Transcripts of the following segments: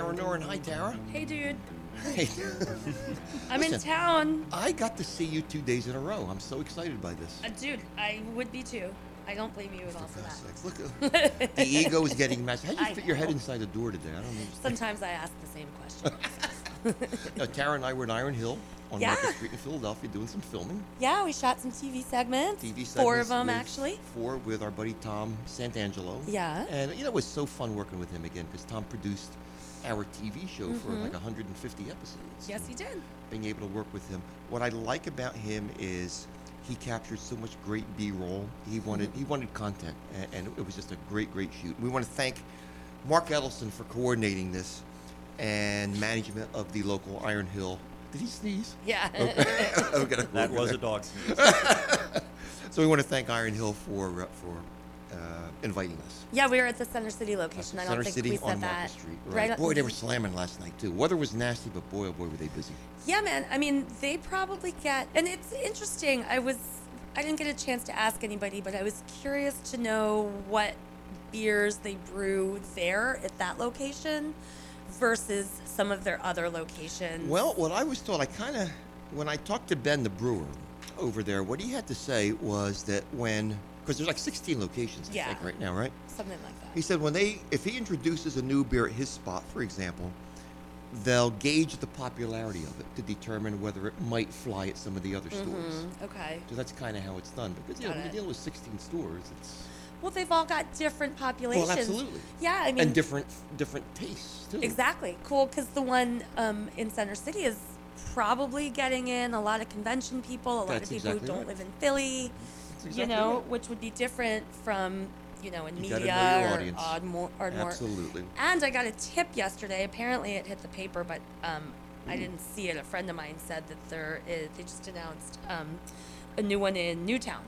Tara Nurin. Hi, Tara. Hey, dude. Hey. I'm in town. I got to see you two days in a row. I'm so excited by this. Uh, dude, I would be too. I don't blame you at all for that. sakes, Look, the ego is getting massive. How do you I fit your head inside the door today? I don't understand. Sometimes I ask the same question. No, Tara and I were in Iron Hill on Yeah. Market Street in Philadelphia doing some filming. yeah, we shot some TV segments. TV segments. Four of them, actually. Four with our buddy Tom Santangelo. Yeah. And you know, it was so fun working with him again because Tom produced our TV show for Mhm. like 150 episodes. Yes, he did. Being able to work with him. What I like about him is he captured so much great B-roll. He wanted Mm-hmm. he wanted content, and, and it was just a great, great shoot. We want to thank Mark Edelson for coordinating this and management of the local Iron Hill. Did he sneeze? Yeah. Okay. Okay, That we're was a gonna- dog sneeze. So we want to thank Iron Hill for uh, for uh, inviting us. yeah, we were at the Center City location. I don't Center think City we said on that. Market Street. Right. Right. Boy, they were slamming last night too. Weather was nasty, but boy, oh boy, were they busy. Yeah, man. I mean, they probably get, and it's interesting. I was, I didn't get a chance to ask anybody, but I was curious to know what beers they brew there at that location versus some of their other locations. Well, what I was told, I kind of, when I talked to Ben, the brewer over there, what he had to say was that when, because there's like 16 locations, I Yeah. think, right now, right? something like that. He said when they, if he introduces a new beer at his spot, for example, they'll gauge the popularity of it to determine whether it might fly at some of the other stores. Mhm, Okay. So that's kind of how it's done. Because you know, when you deal with 16 stores, it's Well, they've all got different populations. well, absolutely, Yeah, I mean, and different different tastes too. Exactly. Cool, because the one um, in Center City is probably getting in a lot of convention people, a lot That's of people exactly who don't right. live in Philly, That's you know, right. which would be different from, you know, in You gotta media know or audience. Ardmore. Ardmore. Absolutely. And I got a tip yesterday. Apparently, it hit the paper, but um, I Mm. didn't see it. A friend of mine said that there is. They just announced um, a new one in Newtown.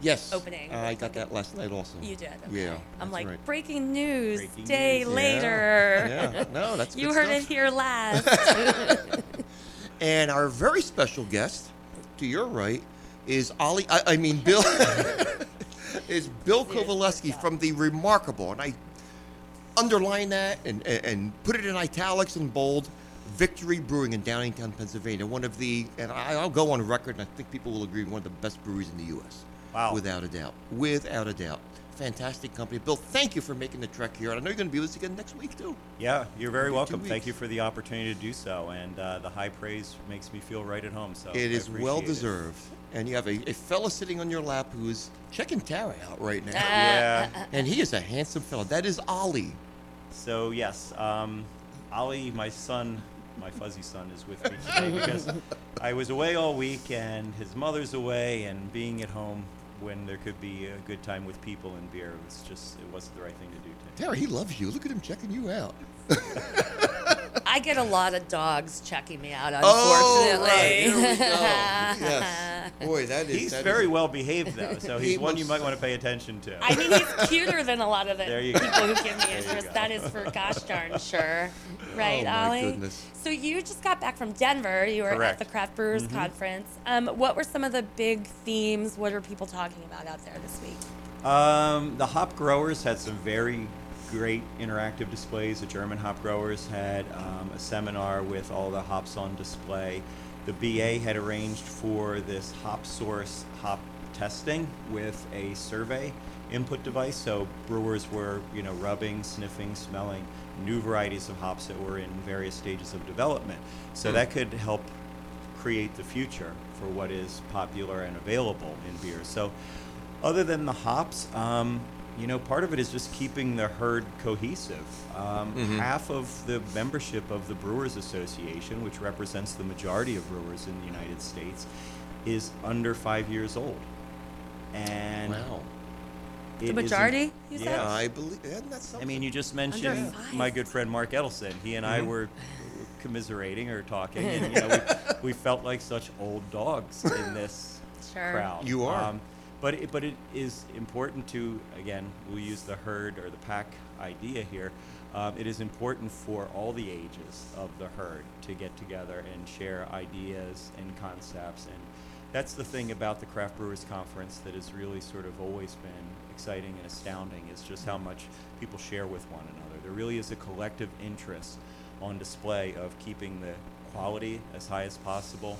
Yes. Opening. I got that last night also. You did. Okay. Yeah. I'm that's like right. breaking news. Breaking day news. Yeah, later. Yeah. No, that's you good heard stuff. it here last. And our very special guest, to your right, is Ollie. I, I mean Bill. is Bill Seriously, Covaleski from the remarkable, and I underline that and, and and put it in italics and bold. Victory Brewing in Downingtown, Pennsylvania. One of the, and I, I'll go on record, and I think people will agree, one of the best breweries in the U.S. Wow. Without a doubt. Without a doubt. Fantastic company. Bill, thank you for making the trek here. And I know you're going to be with us again next week, too. Yeah, you're very welcome. Thank you for the opportunity to do so, and uh, the high praise makes me feel right at home. So It I is appreciate well it. Deserved. And you have a, a fella sitting on your lap who is checking Tara out right now. Yeah. and he is a handsome fella. That is Ollie. So yes, um, Ollie, my son, my fuzzy son, is with me today because I was away all week, and his mother's away, and being at home when there could be a good time with people and beer was just it wasn't the right thing to do today. Tara, he loves you. Look at him checking you out. I get a lot of dogs checking me out, Oh, unfortunately. right. Here we go. yes. Boy, that is. He's that is- very well behaved though, so He he's one you might want to pay attention to. I mean, he's cuter than a lot of the There you people go. who give me interest. That is for gosh darn sure. Right, Oh, my Ollie? goodness. So you just got back from Denver. You were Correct. at the Craft Brewers Mhm. Conference. Um, what were some of the big themes? What are people talking about out there this week? Um, the hop growers had some very great interactive displays. The German hop growers had um, a seminar with all the hops on display. The BA had arranged for this hop source hop testing with a survey input device. So brewers were, you know, rubbing, sniffing, smelling new varieties of hops that were in various stages of development. So that could help create the future for what is popular and available in beer. So, other than the hops, um, you know, part of it is just keeping the herd cohesive. Um, Mhm. Half of the membership of the Brewers Association, which represents the majority of brewers in the United States, is under five years old. And Wow. it The majority, you said? yeah. I believe. Isn't that something? I mean, you just mentioned my good friend Mark Edelson. He and I Mhm. were commiserating or talking, and you know, we, we felt like such old dogs in this Sure. crowd. You are. Um, but it, but it is important to again we'll use the herd or the pack idea here. Um, it is important for all the ages of the herd to get together and share ideas and concepts and that's the thing about the craft brewers conference that has really sort of always been exciting and astounding is just how much people share with one another There really is a collective interest on display of keeping the quality as high as possible,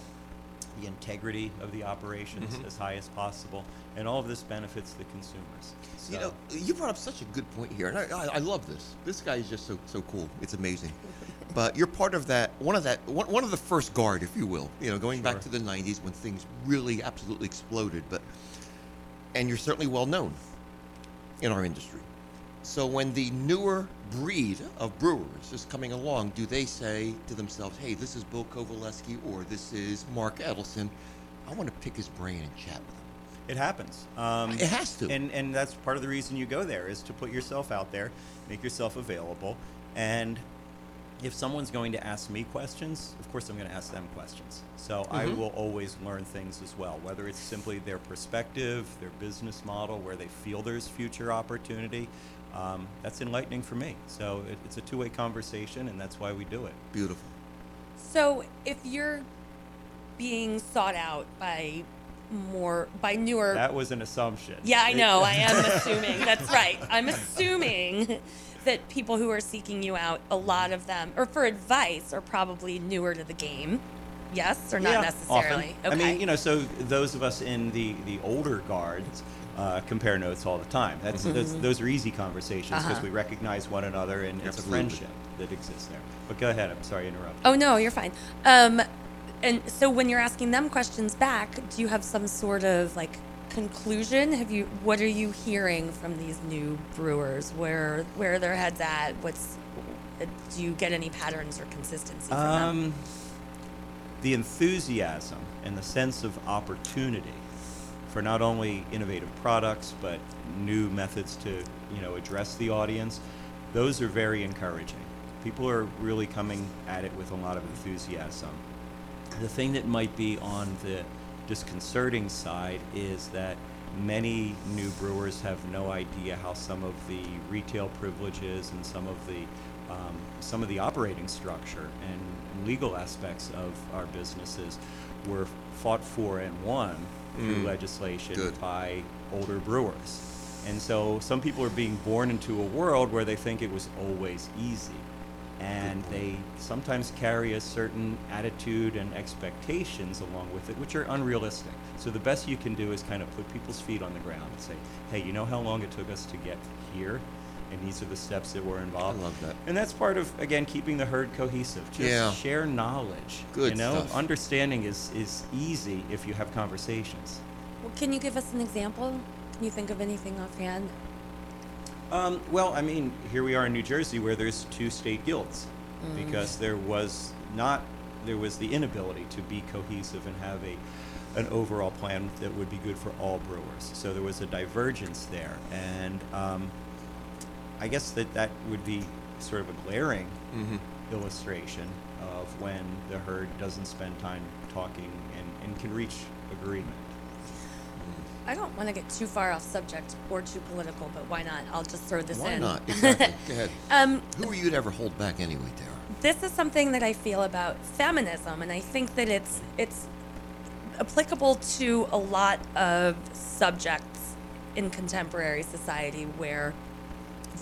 the integrity of the operations Mhm. as high as possible, and all of this benefits the consumers. You know, you brought up such a good point here, and I, I, I love this. This guy is just so so cool. It's amazing. but you're part of that one of that one, one of the first guard, if you will. You know, going back to the '90s when things really absolutely exploded. But and you're certainly well known in our industry. So when the newer breed of brewers is coming along, do they say to themselves, "Hey, this is Bill Covaleski or this is Mark Edelson. I want to pick his brain and chat with him." It happens. Um, It has to. and and that's part of the reason you go there is to put yourself out there, make yourself available, and if someone's going to ask me questions, of course I'm going to ask them questions. So I Mhm. will always learn things as well, whether it's simply their perspective, their business model, where they feel there's future opportunity. Um, that's enlightening for me. So it, it's a two-way conversation, and that's why we do it. Beautiful. So if you're being sought out by more by newer That was an assumption. Yeah, I know. I am assuming. That's right. I'm assuming that people who are seeking you out, a lot of them, or for advice, are probably newer to the game. Yes, or not Yeah, necessarily. often. Okay. I mean, you know, so those of us in the the older guards uh, compare notes all the time. That's those, those are easy conversations because Mm-hmm. Uh-huh. we recognize one another and it's a friendship that exists there. But go ahead. I'm sorry to interrupt. Oh no, you're fine. Um, and so when you're asking them questions back, do you have some sort of like conclusion? Have you? What are you hearing from these new brewers? Where where are their heads at? What's uh, do you get any patterns or consistency from them? Um, the enthusiasm and the sense of opportunity for not only innovative products but new methods to you know address the audience. Those are very encouraging. People are really coming at it with a lot of enthusiasm. The thing that might be on the disconcerting side is that many new brewers have no idea how some of the retail privileges and some of the um, some of the operating structure and legal aspects of our businesses were fought for and won through Mm. legislation Good. by older brewers. And so some people are being born into a world where they think it was always easy. And they sometimes carry a certain attitude and expectations along with it, which are unrealistic. So the best you can do is kind of put people's feet on the ground and say, hey, you know how long it took us to get here? And these are the steps that were involved. I love that. And that's part of, again, keeping the herd cohesive. Just Yeah. share knowledge. Good You know, stuff. understanding is, is easy if you have conversations. Well, can you give us an example? Can you think of anything offhand? Um, well, I mean, here we are in New Jersey where there's two state guilds because there was not, there was the inability to be cohesive and have a, an overall plan that would be good for all brewers. So there was a divergence there. And um, I guess that that would be sort of a glaring Mm-hmm. illustration of when the herd doesn't spend time talking and, and can reach agreement. I don't want to get too far off subject or too political, but why not? I'll just throw this Why in. Why not? Exactly. Go ahead. Um, Who are you to ever hold back anyway, Tara? this is something that I feel about feminism, and I think that it's it's applicable to a lot of subjects in contemporary society where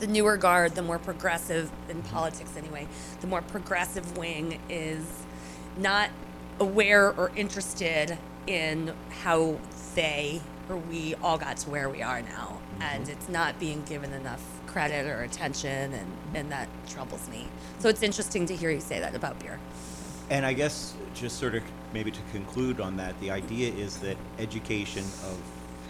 the newer guard, the more progressive in politics anyway, the more progressive wing is not aware or interested in how they or we all got to where we are now. Mm-hmm. And it's not being given enough credit or attention, and, and that troubles me. So it's interesting to hear you say that about beer. And I guess just sort of maybe to conclude on that, the idea is that education of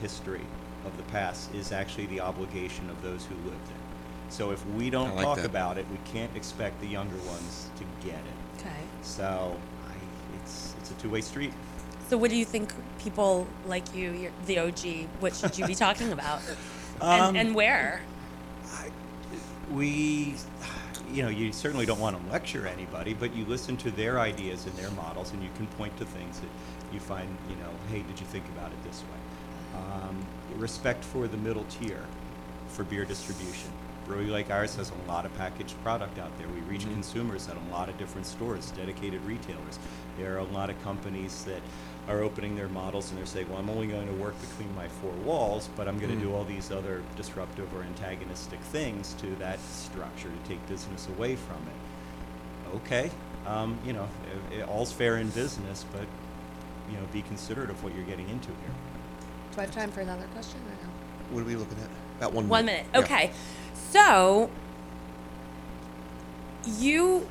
history of the past is actually the obligation of those who lived it. So if we don't like talk that. about it, we can't expect the younger ones to get it. Okay. So I, it's it's a two-way street. So what do you think people like you, the OG, what should you be talking about? Um, and, and where? I, we, you know, you certainly don't want to lecture anybody, but you listen to their ideas and their models, and you can point to things that you find, you know, hey, did you think about it this way? Um, respect for the middle tier for beer distribution. Brewery like ours has a lot of packaged product out there. We reach consumers at a lot of different stores, dedicated retailers. There are a lot of companies that are opening their models and they're saying, well, I'm only going to work between my four walls, but I'm going to do all these other disruptive or antagonistic things to that structure to take business away from it. Okay, um, you know, it, it, all's fair in business, but you know, be considerate of what you're getting into here. Do I have time for another question or no? What are we looking at? About one One minute. minute. Yeah. So you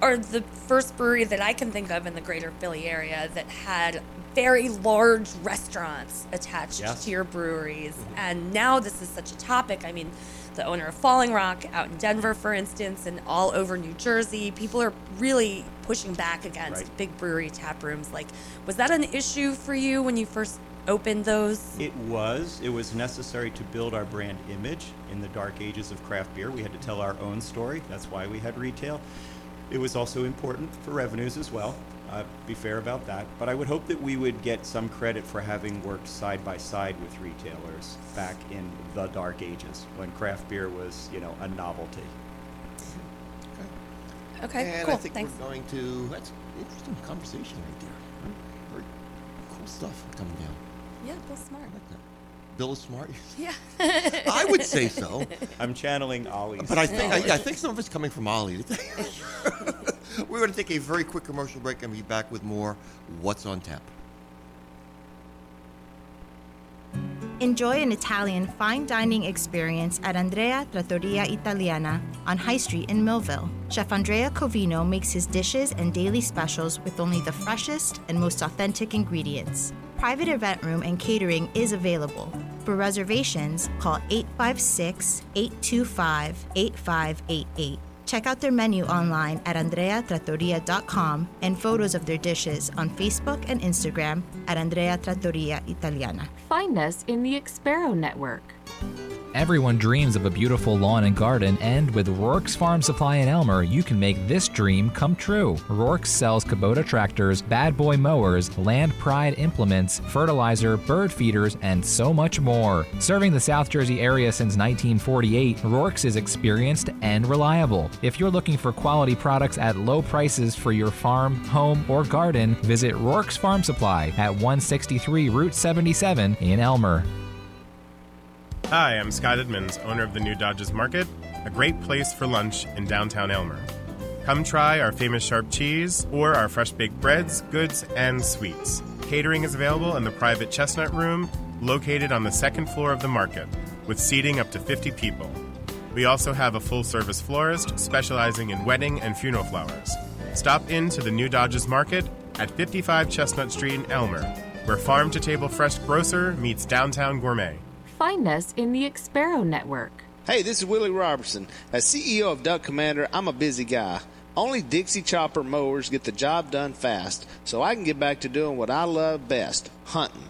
are the first brewery that I can think of in the greater Philly area that had very large restaurants attached Yes. to your breweries. Mm-hmm. And now this is such a topic. I mean, the owner of Falling Rock out in Denver, for instance, and all over New Jersey, people are really pushing back against Right. big brewery tap rooms. Like, was that an issue for you when you first opened those? It was. It was necessary to build our brand image in the dark ages of craft beer. We had to tell our own story. That's why we had retail. It was also important for revenues as well. Uh, be fair about that. But I would hope that we would get some credit for having worked side by side with retailers back in the dark ages when craft beer was, you know, a novelty. Okay, and cool. I think Thanks. we're going to. That's an interesting conversation right there. Very cool stuff coming down. Yeah, Bill Smart. I like that. Bill is smart. Yeah. I would say so, I'm channeling Ollie's. but I think I, I think some of it's coming from Ollie. we're going to take a very quick commercial break and be back with more. What's on tap? Enjoy an Italian fine dining experience at Andrea Trattoria Italiana on High Street in Millville. Chef Andrea Covino makes his dishes and daily specials with only the freshest and most authentic ingredients. Private event room and catering is available. For reservations, call 856 825 8588. Check out their menu online at andreatrattoria.com and photos of their dishes on Facebook and Instagram at Andrea Trattoria Italiana. Find us in the Expero Network. Everyone dreams of a beautiful lawn and garden, and with Rourke's Farm Supply in Elmer, you can make this dream come true. Rourke's sells Kubota tractors, bad boy mowers, land pride implements, fertilizer, bird feeders, and so much more. Serving the South Jersey area since 1948, Rourke's is experienced and reliable. If you're looking for quality products at low prices for your farm, home, or garden, visit Rourke's Farm Supply at 163 Route 77 in Elmer. Hi, I'm Scott Edmonds, owner of the New Dodges Market, a great place for lunch in downtown Elmer. Come try our famous sharp cheese or our fresh baked breads, goods, and sweets. Catering is available in the private chestnut room located on the second floor of the market, with seating up to 50 people. We also have a full service florist specializing in wedding and funeral flowers. Stop in to the New Dodges Market at 55 Chestnut Street in Elmer, where farm to table fresh grocer meets downtown gourmet. Find us in the Expero Network. Hey, this is Willie Robertson. As CEO of Duck Commander, I'm a busy guy. Only Dixie Chopper mowers get the job done fast, so I can get back to doing what I love best hunting.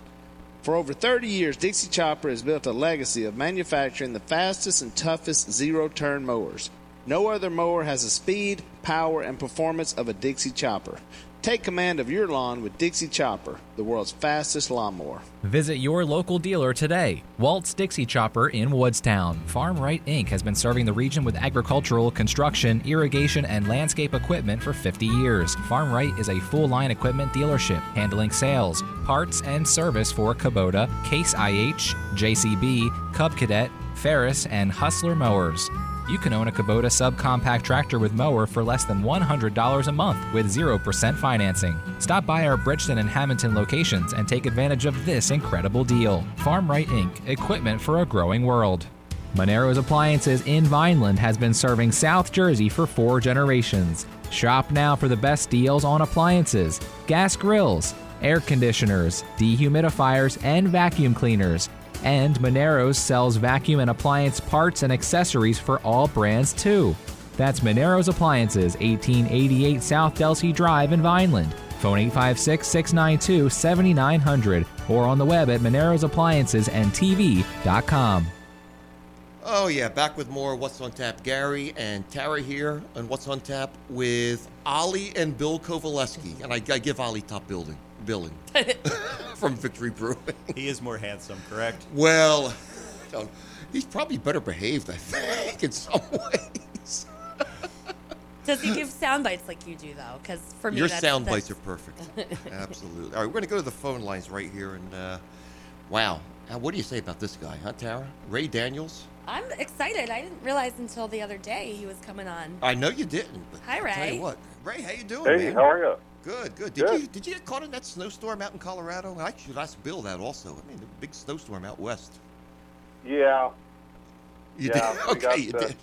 For over 30 years, Dixie Chopper has built a legacy of manufacturing the fastest and toughest zero turn mowers. No other mower has the speed, power, and performance of a Dixie Chopper. Take command of your lawn with Dixie Chopper, the world's fastest lawnmower. Visit your local dealer today. Walt's Dixie Chopper in Woodstown. Farm Right Inc. has been serving the region with agricultural, construction, irrigation, and landscape equipment for 50 years. Farm Right is a full line equipment dealership handling sales, parts, and service for Kubota, Case IH, JCB, Cub Cadet, Ferris, and Hustler mowers. You can own a Kubota subcompact tractor with mower for less than $100 a month with 0% financing. Stop by our Bridgeton and Hamilton locations and take advantage of this incredible deal. Farm Right Inc., equipment for a growing world. Monero's Appliances in Vineland has been serving South Jersey for four generations. Shop now for the best deals on appliances, gas grills, air conditioners, dehumidifiers, and vacuum cleaners. And Monero's sells vacuum and appliance parts and accessories for all brands too. That's Monero's Appliances, 1888 South Delsea Drive in Vineland. Phone 856 692 7900 or on the web at monerosappliancesandtv.com. Oh yeah, back with more What's on Tap. Gary and Tara here on What's on Tap with Ollie and Bill Covaleski, and I, I give Ollie top building billing from Victory Brewing. he is more handsome, correct? Well, don't- He's probably better behaved, I think, in some ways. Does he give sound bites like you do though? Because for me, Your that's, sound that's, bites are perfect. Absolutely. All right, we're going to go to the phone lines right here. And uh, wow, uh, what do you say about this guy, huh, Tara? Ray Daniels? I'm excited. I didn't realize until the other day he was coming on. I know you didn't. But Hi, I'll Tell Ray. you what, Ray, how you doing, Hey, man? how are you? Good, good. Did Good. you did you get caught in that snowstorm out in Colorado? I should ask Bill that also. I mean, the big snowstorm out west. Yeah, You Yeah, did? Okay, got you the- did.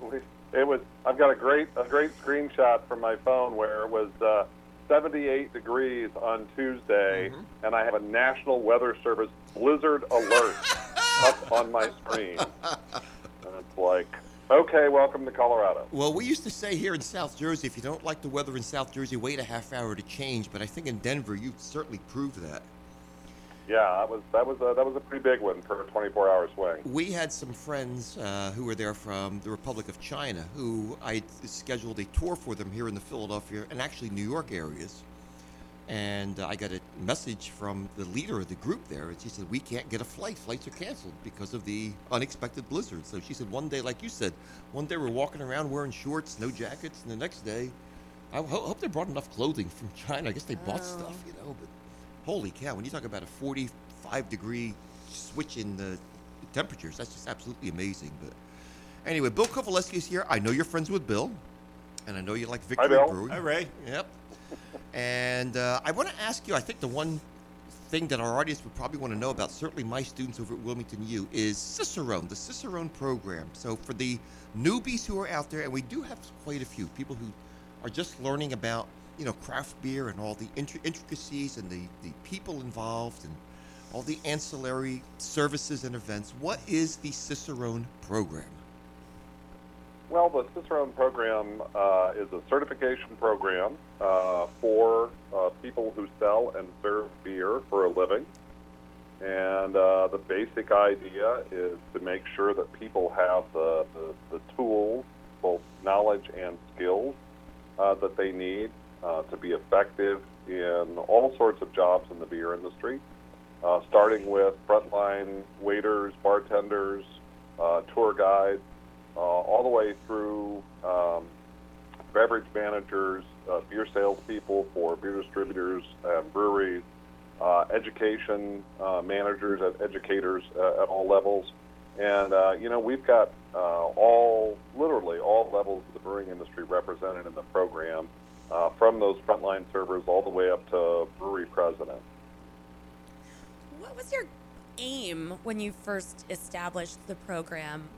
we- it was. I've got a great a great screenshot from my phone where it was uh, 78 degrees on Tuesday, Mm-hmm. and I have a National Weather Service blizzard alert up on my screen. And it's like, okay, welcome to Colorado. Well, we used to say here in South Jersey, if you don't like the weather in South Jersey, wait a half hour to change. But I think in Denver, you certainly proved that. Yeah, that was that was a, that was a pretty big one for a 24-hour swing. We had some friends uh, who were there from the Republic of China who I scheduled a tour for them here in the Philadelphia and actually New York areas. And uh, I got a message from the leader of the group there, and she said, We can't get a flight. Flights are canceled because of the unexpected blizzard. So she said, One day, like you said, one day we're walking around wearing shorts, no jackets, and the next day, I ho- hope they brought enough clothing from China. I guess they bought stuff, you know, but holy cow, when you talk about a 45 degree switch in the temperatures, that's just absolutely amazing. But anyway, Bill Covaleski is here. I know you're friends with Bill, and I know you like Victory Bill. Brewing. Hi, Ray. Yep. And uh, I want to ask you, I think the one thing that our audience would probably want to know about, certainly my students over at Wilmington U, is Cicerone, the Cicerone program. So for the newbies who are out there, and we do have quite a few people who are just learning about, you know, craft beer and all the intri- intricacies and the, the people involved and all the ancillary services and events. What is the Cicerone program? Well, the Cicerone program uh, is a certification program uh, for uh, people who sell and serve beer for a living. And uh, the basic idea is to make sure that people have the, the, the tools, both knowledge and skills, uh, that they need uh, to be effective in all sorts of jobs in the beer industry, uh, starting with frontline waiters, bartenders, uh, tour guides, uh, all the way through um, beverage managers, uh, beer salespeople for beer distributors and breweries, uh, education uh, managers, educators uh, at all levels. And, uh, you know, we've got all, literally all levels of the brewing industry represented in the program, from those frontline servers all the way up to brewery presidents. What was your aim when you first established the program?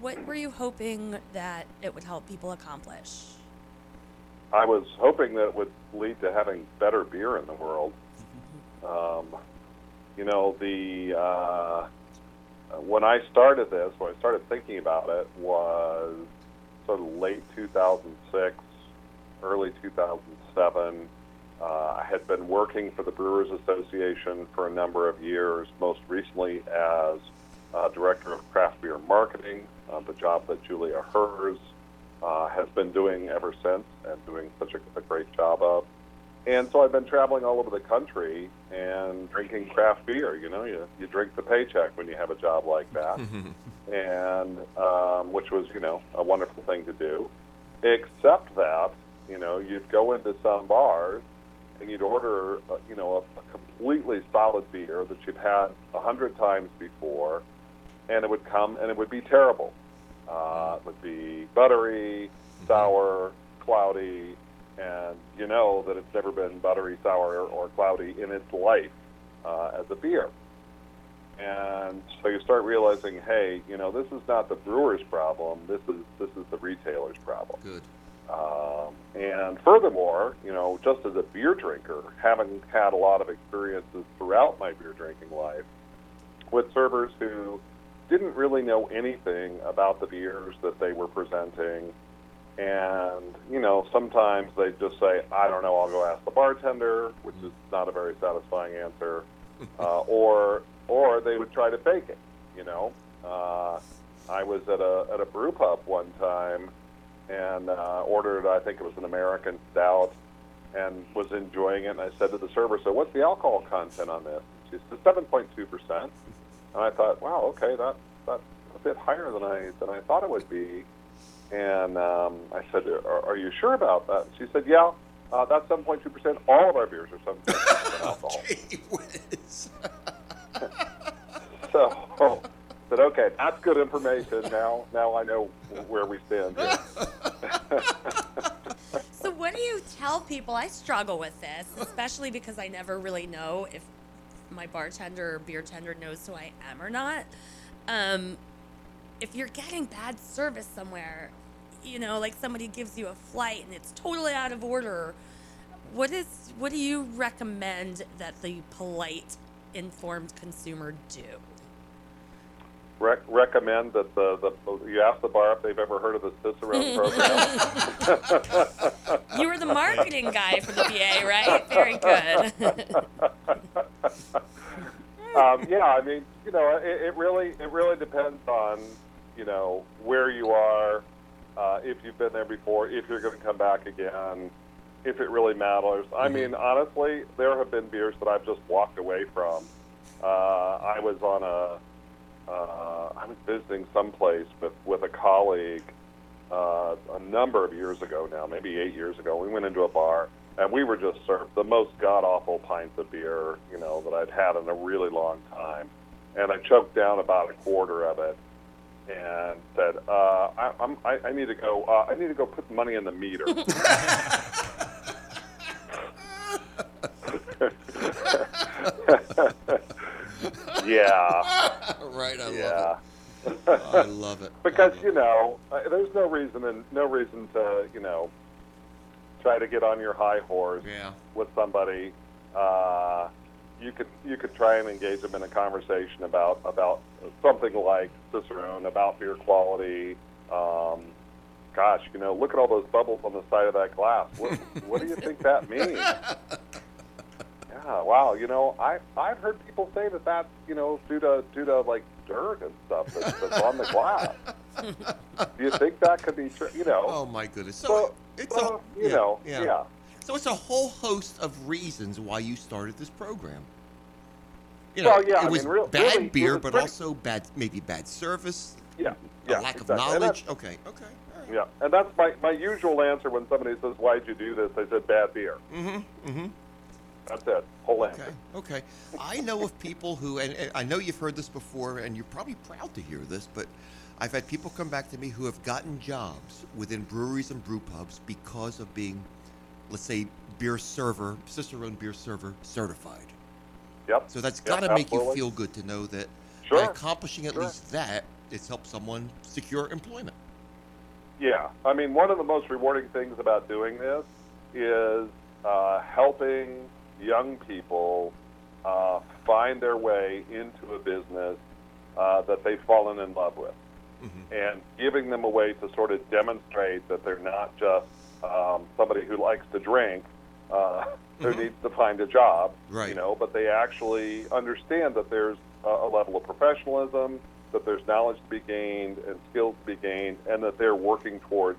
What were you hoping that it would help people accomplish? I was hoping that it would lead to having better beer in the world. Um, you know, the uh, when I started this, when I started thinking about it, was sort of late 2006, early 2007. Uh, I had been working for the Brewers Association for a number of years, most recently as uh, director of craft beer marketing, uh, the job that Julia Herz uh, has been doing ever since and doing such a, a great job of. And so I've been traveling all over the country and drinking craft beer. You know, you, you drink the paycheck when you have a job like that, and um, which was, you know, a wonderful thing to do. Except that, you know, you'd go into some bars and you'd order, uh, you know, a, a completely solid beer that you've had a hundred times before, and it would come and it would be terrible. Uh, it would be buttery, sour, cloudy, and you know that it's never been buttery, sour, or cloudy in its life uh, as a beer. And so you start realizing, hey, you know, this is not the brewer's problem. This is this is the retailer's problem. Good. Um, and furthermore, you know, just as a beer drinker, having had a lot of experiences throughout my beer drinking life with servers who didn't really know anything about the beers that they were presenting. And, you know, sometimes they just say, I don't know, I'll go ask the bartender, which is not a very satisfying answer. Uh, or, or they would try to fake it, you know. Uh, I was at a, at a brew pub one time and uh, ordered, I think it was an American stout, and was enjoying it. And I said to the server, "So what's the alcohol content on this?" She said, 7.2 percent." And I thought, "Wow, okay, that that's a bit higher than I than I thought it would be." And um, I said, are, "Are you sure about that?" She said, "Yeah, uh, that's 7.2 percent. All of our beers are 7.2 percent alcohol." Gee whiz. So, said, "Okay, that's good information. Now, now I know where we stand." here." So, what do you tell people? I struggle with this, especially because I never really know if my bartender or beer tender knows who I am or not. Um, if you're getting bad service somewhere, you know, like somebody gives you a flight and it's totally out of order, what is what do you recommend that the polite, informed consumer do? Rec- recommend that the, the you ask the bar if they've ever heard of the Cicerone program. You were the marketing guy for the BA, right? Very good. um, yeah, I mean, you know, it, it really it really depends on you know where you are, uh, if you've been there before, if you're going to come back again, if it really matters. I mean, honestly, there have been beers that I've just walked away from. Uh, I was on a uh, I was visiting someplace with with a colleague uh, a number of years ago now, maybe eight years ago. We went into a bar and we were just served the most god awful pints of beer, you know, that I'd had in a really long time. And I choked down about a quarter of it and said, uh, I, I'm, I, I need to go. Uh, I need to go put money in the meter. yeah, right, I yeah. love it. I love it. because love you know uh, there's no reason and no reason to you know try to get on your high horse Yeah. with somebody uh, you could you could try and engage them in a conversation about about something like Cicerone about beer quality um, gosh you know look at all those bubbles on the side of that glass what, what do you think that means yeah wow you know I I've heard people say that that's you know due to due to like dirt and stuff that's, that's on the glass do you think that could be true you know Oh my goodness. So, so, it's well, a you yeah, know, yeah. yeah. So it's a whole host of reasons why you started this program. You know, Well, yeah, it I was mean, real- bad really, beer, but pretty- also bad, maybe bad service, Yeah, a yeah, lack exactly. of knowledge. Okay, okay. right. Yeah, and that's my, my usual answer when somebody says, "Why'd you do this?" I said, "Bad beer." Mm-hmm. Mm-hmm. That's it. Whole answer. Okay. Okay. I know of people who, and, and I know you've heard this before, and you're probably proud to hear this, but I've had people come back to me who have gotten jobs within breweries and brew pubs because of being, let's say, beer server, Cicerone beer server certified. Yep. So that's Yep, got to make you feel good to know that by accomplishing at Sure. least that, it's helped someone secure employment. Yeah, I mean, one of the most rewarding things about doing this is uh, helping young people uh, find their way into a business uh, that they've fallen in love with, Mm-hmm. and giving them a way to sort of demonstrate that they're not just um, somebody who likes to drink. Uh, who Mhm. needs to find a job, Right. you know, but they actually understand that there's a, a level of professionalism, that there's knowledge to be gained and skills to be gained, and that they're working towards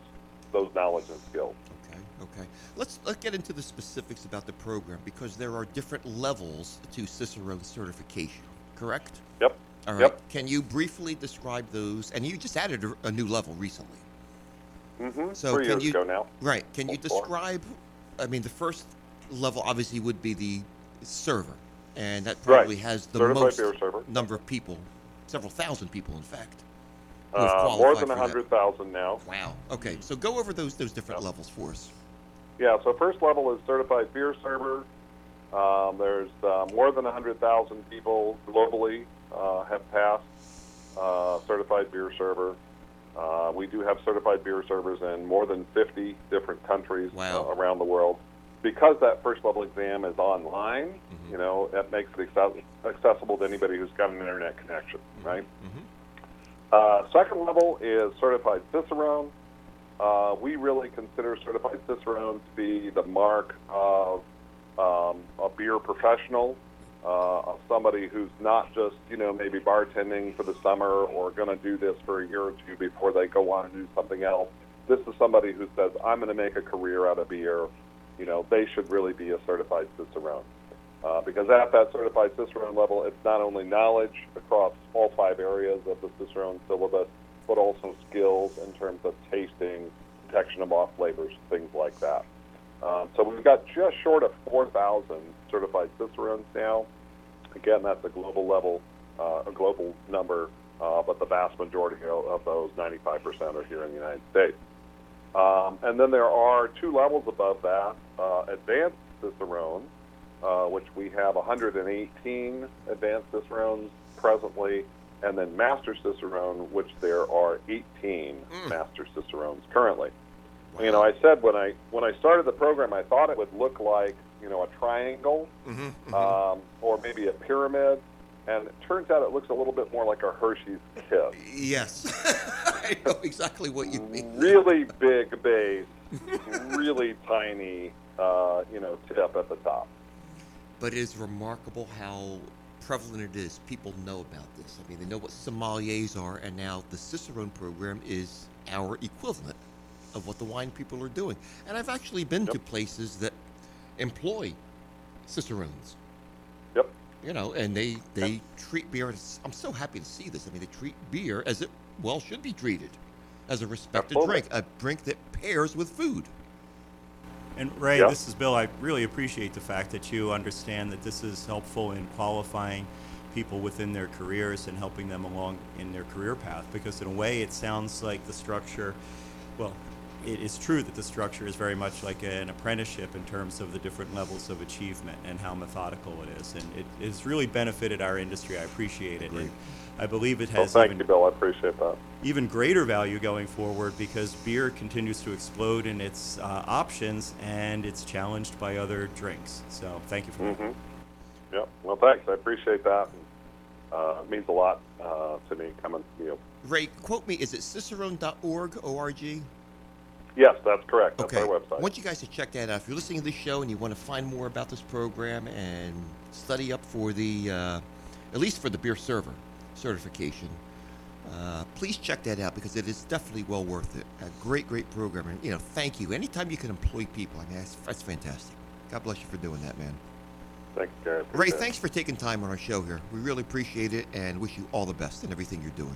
those knowledge and skills. Okay. Let's let's get into the specifics about the program because there are different levels to Cicerone certification. Correct. Yep. All right. Yep. Can you briefly describe those? And you just added a, a new level recently. Mm-hmm. So Three can years you ago now. right? Can you describe? I mean, the first level obviously would be the server, and that Right. probably has the Certified most number of people, several thousand people, in fact. Uh, more than for 100,000 now. Wow. Okay. So go over those those different levels for us. Yeah, so first level is certified beer server. Um, there's uh, more than 100,000 people globally uh, have passed uh, certified beer server. Uh, we do have certified beer servers in more than 50 different countries Wow. uh, around the world. Because that first level exam is online, Mhm. you know, that makes it acce- accessible to anybody who's got an internet connection, right? Mhm. Uh, second level is certified Cicerone. Uh, we really consider certified Cicerone to be the mark of um, a beer professional, uh, of somebody who's not just, you know, maybe bartending for the summer or going to do this for a year or two before they go on and do something else. This is somebody who says, I'm going to make a career out of beer. You know, they should really be a certified Cicerone. Uh, because at that certified Cicerone level, it's not only knowledge across all five areas of the Cicerone syllabus, but also skills in terms of tasting, detection of off flavors, things like that. Um, so we've got just short of 4,000 certified Cicerones now. Again, that's a global level, uh, a global number, uh, but the vast majority of, those, 95%, are here in the United States. Um, and then there are two levels above that, uh, advanced Cicerones, uh, which we have 118 advanced Cicerones presently, and then Master Cicerone, which there are 18 Master Cicerones currently. You know, I said when I when I started the program, I thought it would look like you know a triangle Mm-hmm, um, or maybe a pyramid, and it turns out it looks a little bit more like a Hershey's Kiss. Yes, I know exactly what you mean. Really big base, really tiny, uh, you know, tip at the top. But it is remarkable how prevalent it is. People know about this. I mean, they know what sommeliers are, and now the Cicerone program is our equivalent of what the wine people are doing. And I've actually been to places that employ Cicerones. Yep. You know, and they they treat beer. I'm so happy to see this. I mean, they treat beer as it well should be treated, as a respected Absolutely. drink, a drink that pairs with food. And Ray, Yeah. this is Bill. I really appreciate the fact that you understand that this is helpful in qualifying people within their careers and helping them along in their career path. Because in a way, it sounds like the structure, well, it is true that the structure is very much like an apprenticeship in terms of the different levels of achievement and how methodical it is. And it has really benefited our industry. I appreciate it. And I believe it Well, has thank even you, Bill. I appreciate that. even greater value going forward because beer continues to explode in its uh, options and it's challenged by other drinks. So thank you for that. hmm Yep. Well, thanks. I appreciate that. And, uh, it means a lot uh, to me coming from you. Ray, quote me. Is it cicerone.org, O-R-G? Yes, that's correct. That's Okay. our I want you guys to check that out. If you're listening to this show and you want to find more about this program and study up for the, uh, at least for the beer server certification, uh, please check that out because it is definitely well worth it. A great, great program. And, you know, thank you. Anytime you can employ people, I mean, that's, that's fantastic. God bless you for doing that, man. Thanks, Gary. Ray, thanks for taking time on our show here. We really appreciate it and wish you all the best in everything you're doing.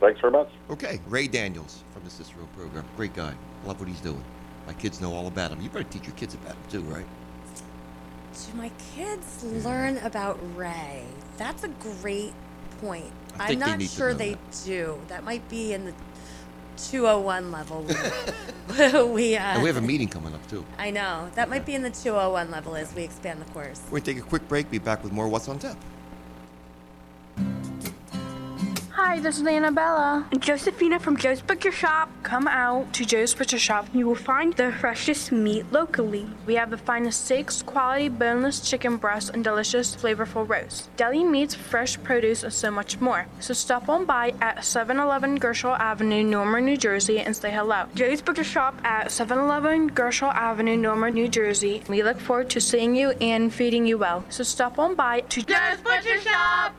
Thanks very much. Okay, Ray Daniels from the Cicero program. Great guy. Love what he's doing. My kids know all about him. You better teach your kids about him too, right? Do my kids learn about Ray? That's a great point. I I'm think they not sure they that. do. That might be in the 201 level. We, we, uh, And we have a meeting coming up too. I know. That might be in the 201 level as we expand the course. We're going to take a quick break. Be back with more What's on Tap. Hi, this is Annabella. And Josephina from Joe's Butcher Shop. Come out to Joe's Butcher Shop. And you will find the freshest meat locally. We have the finest steaks, quality boneless chicken breasts, and delicious flavorful roasts. Deli meats, fresh produce, and so much more. So stop on by at 711 Gershall Avenue, Norman, New Jersey, and say hello. Joe's Butcher Shop at 711 Gershall Avenue, Norman, New Jersey. We look forward to seeing you and feeding you well. So stop on by to Joe's Butcher Shop.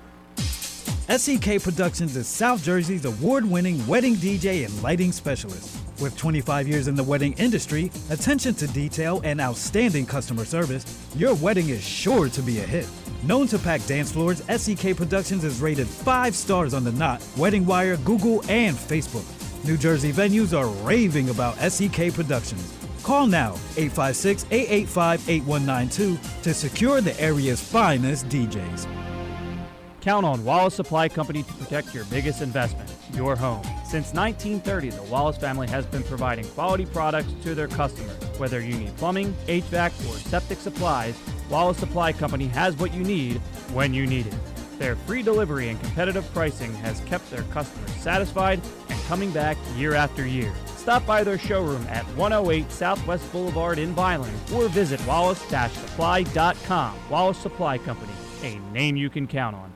SEK Productions is South Jersey's award winning wedding DJ and lighting specialist. With 25 years in the wedding industry, attention to detail, and outstanding customer service, your wedding is sure to be a hit. Known to pack dance floors, SEK Productions is rated 5 stars on the Knot, Wedding Wire, Google, and Facebook. New Jersey venues are raving about SEK Productions. Call now 856 885 8192 to secure the area's finest DJs. Count on Wallace Supply Company to protect your biggest investment, your home. Since 1930, the Wallace family has been providing quality products to their customers. Whether you need plumbing, HVAC, or septic supplies, Wallace Supply Company has what you need when you need it. Their free delivery and competitive pricing has kept their customers satisfied and coming back year after year. Stop by their showroom at 108 Southwest Boulevard in Vineland or visit wallace-supply.com. Wallace Supply Company, a name you can count on.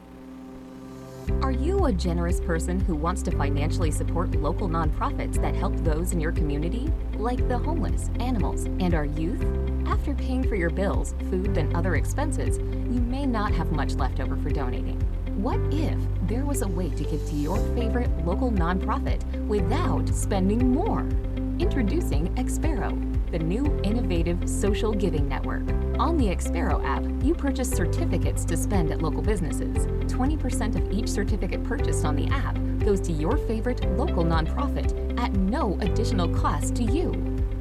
Are you a generous person who wants to financially support local nonprofits that help those in your community, like the homeless, animals, and our youth? After paying for your bills, food, and other expenses, you may not have much left over for donating. What if there was a way to give to your favorite local nonprofit without spending more? Introducing Expero, the new innovative social giving network. On the Expero app, you purchase certificates to spend at local businesses. 20% of each certificate purchased on the app goes to your favorite local nonprofit at no additional cost to you.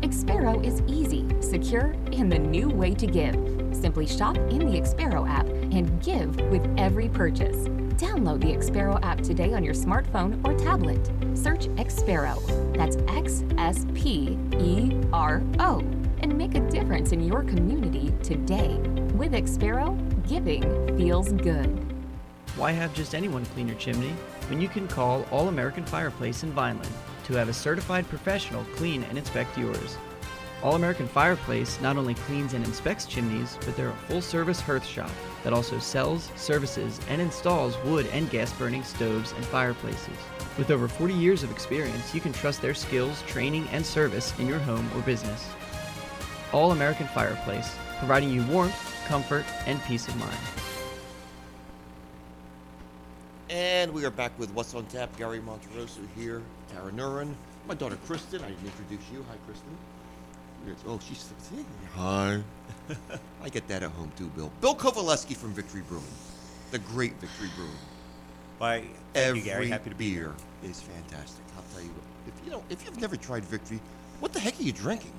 Expero is easy, secure, and the new way to give. Simply shop in the Expero app and give with every purchase. Download the Expero app today on your smartphone or tablet. Search Expero. That's X S P E R O. And make a difference in your community today. With Expero, giving feels good. Why have just anyone clean your chimney when you can call All American Fireplace in Vineland to have a certified professional clean and inspect yours? All American Fireplace not only cleans and inspects chimneys, but they're a full service hearth shop that also sells, services, and installs wood and gas burning stoves and fireplaces. With over 40 years of experience, you can trust their skills, training, and service in your home or business. All American Fireplace, providing you warmth, comfort, and peace of mind. And we are back with What's on Tap. Gary Monteroso here, Tara Nurin, my daughter Kristen. I didn't introduce you. Hi, Kristen. Oh, she's hi. I get that at home too, Bill. Bill Covaleski from Victory Brewing, the great Victory Brewing. Why, thank Every you, Gary. Happy to be beer is fantastic. I'll tell you, what, if you know, if you've never tried Victory, what the heck are you drinking?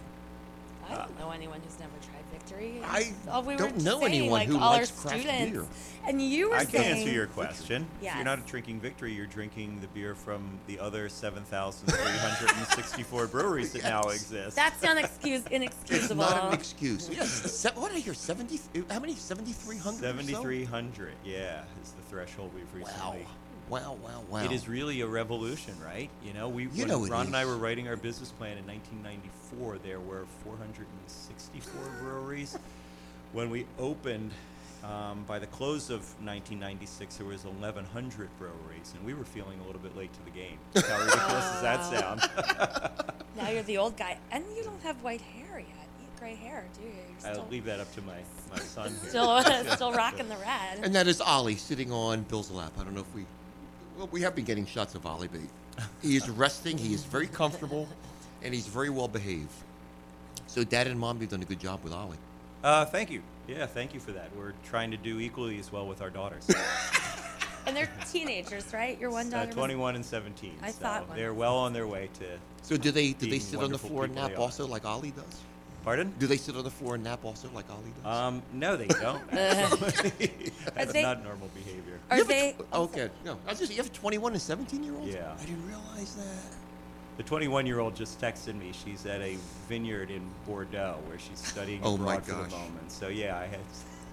I don't know anyone who's never tried Victory. I all we don't were know saying, anyone like who all likes our craft students. beer. And you were I can saying answer your question. If you're not drinking Victory, you're drinking the beer from the other 7,364 breweries that now exist. That's unexcused, It's inexcusable. not an excuse. Yes. Se- what did I hear? Seventy? How many? Seventy-three hundred. 7,300, yeah, is the threshold we've recently. Wow, wow, wow. It is really a revolution, right? You know, we you know Ron and I were writing our business plan in 1994, there were 464 breweries. When we opened, um, by the close of 1996, there was 1,100 breweries, and we were feeling a little bit late to the game. How ridiculous does that sound? now you're the old guy, and you don't have white hair yet. You have gray hair, do you? You're I'll still, leave that up to my, my son. here. still, still rocking the red. And that is Ollie sitting on Bill's lap. I don't know if we, well, we have been getting shots of Ollie, but he, he is resting. He is very comfortable, and he's very well behaved. So Dad and Mom, you've done a good job with Ollie. Uh, thank you. Yeah, thank you for that. We're trying to do equally as well with our daughters. and they're teenagers, right? Your one Uh, daughter. was- 21 and 17. I so thought one they're well on their way to. So do they do they being sit on the wonderful floor and people nap they are. also like Ollie does? Pardon? Do they sit on the floor and nap also like Ollie does? Um, no, they don't. That's they- not normal behavior. Are You a they? tw- okay, no. I was just you have 21 and 17 year olds. Yeah. I didn't realize that. The 21 year old just texted me. She's at a vineyard in Bordeaux where she's studying Oh my abroad for the moment. So yeah, I had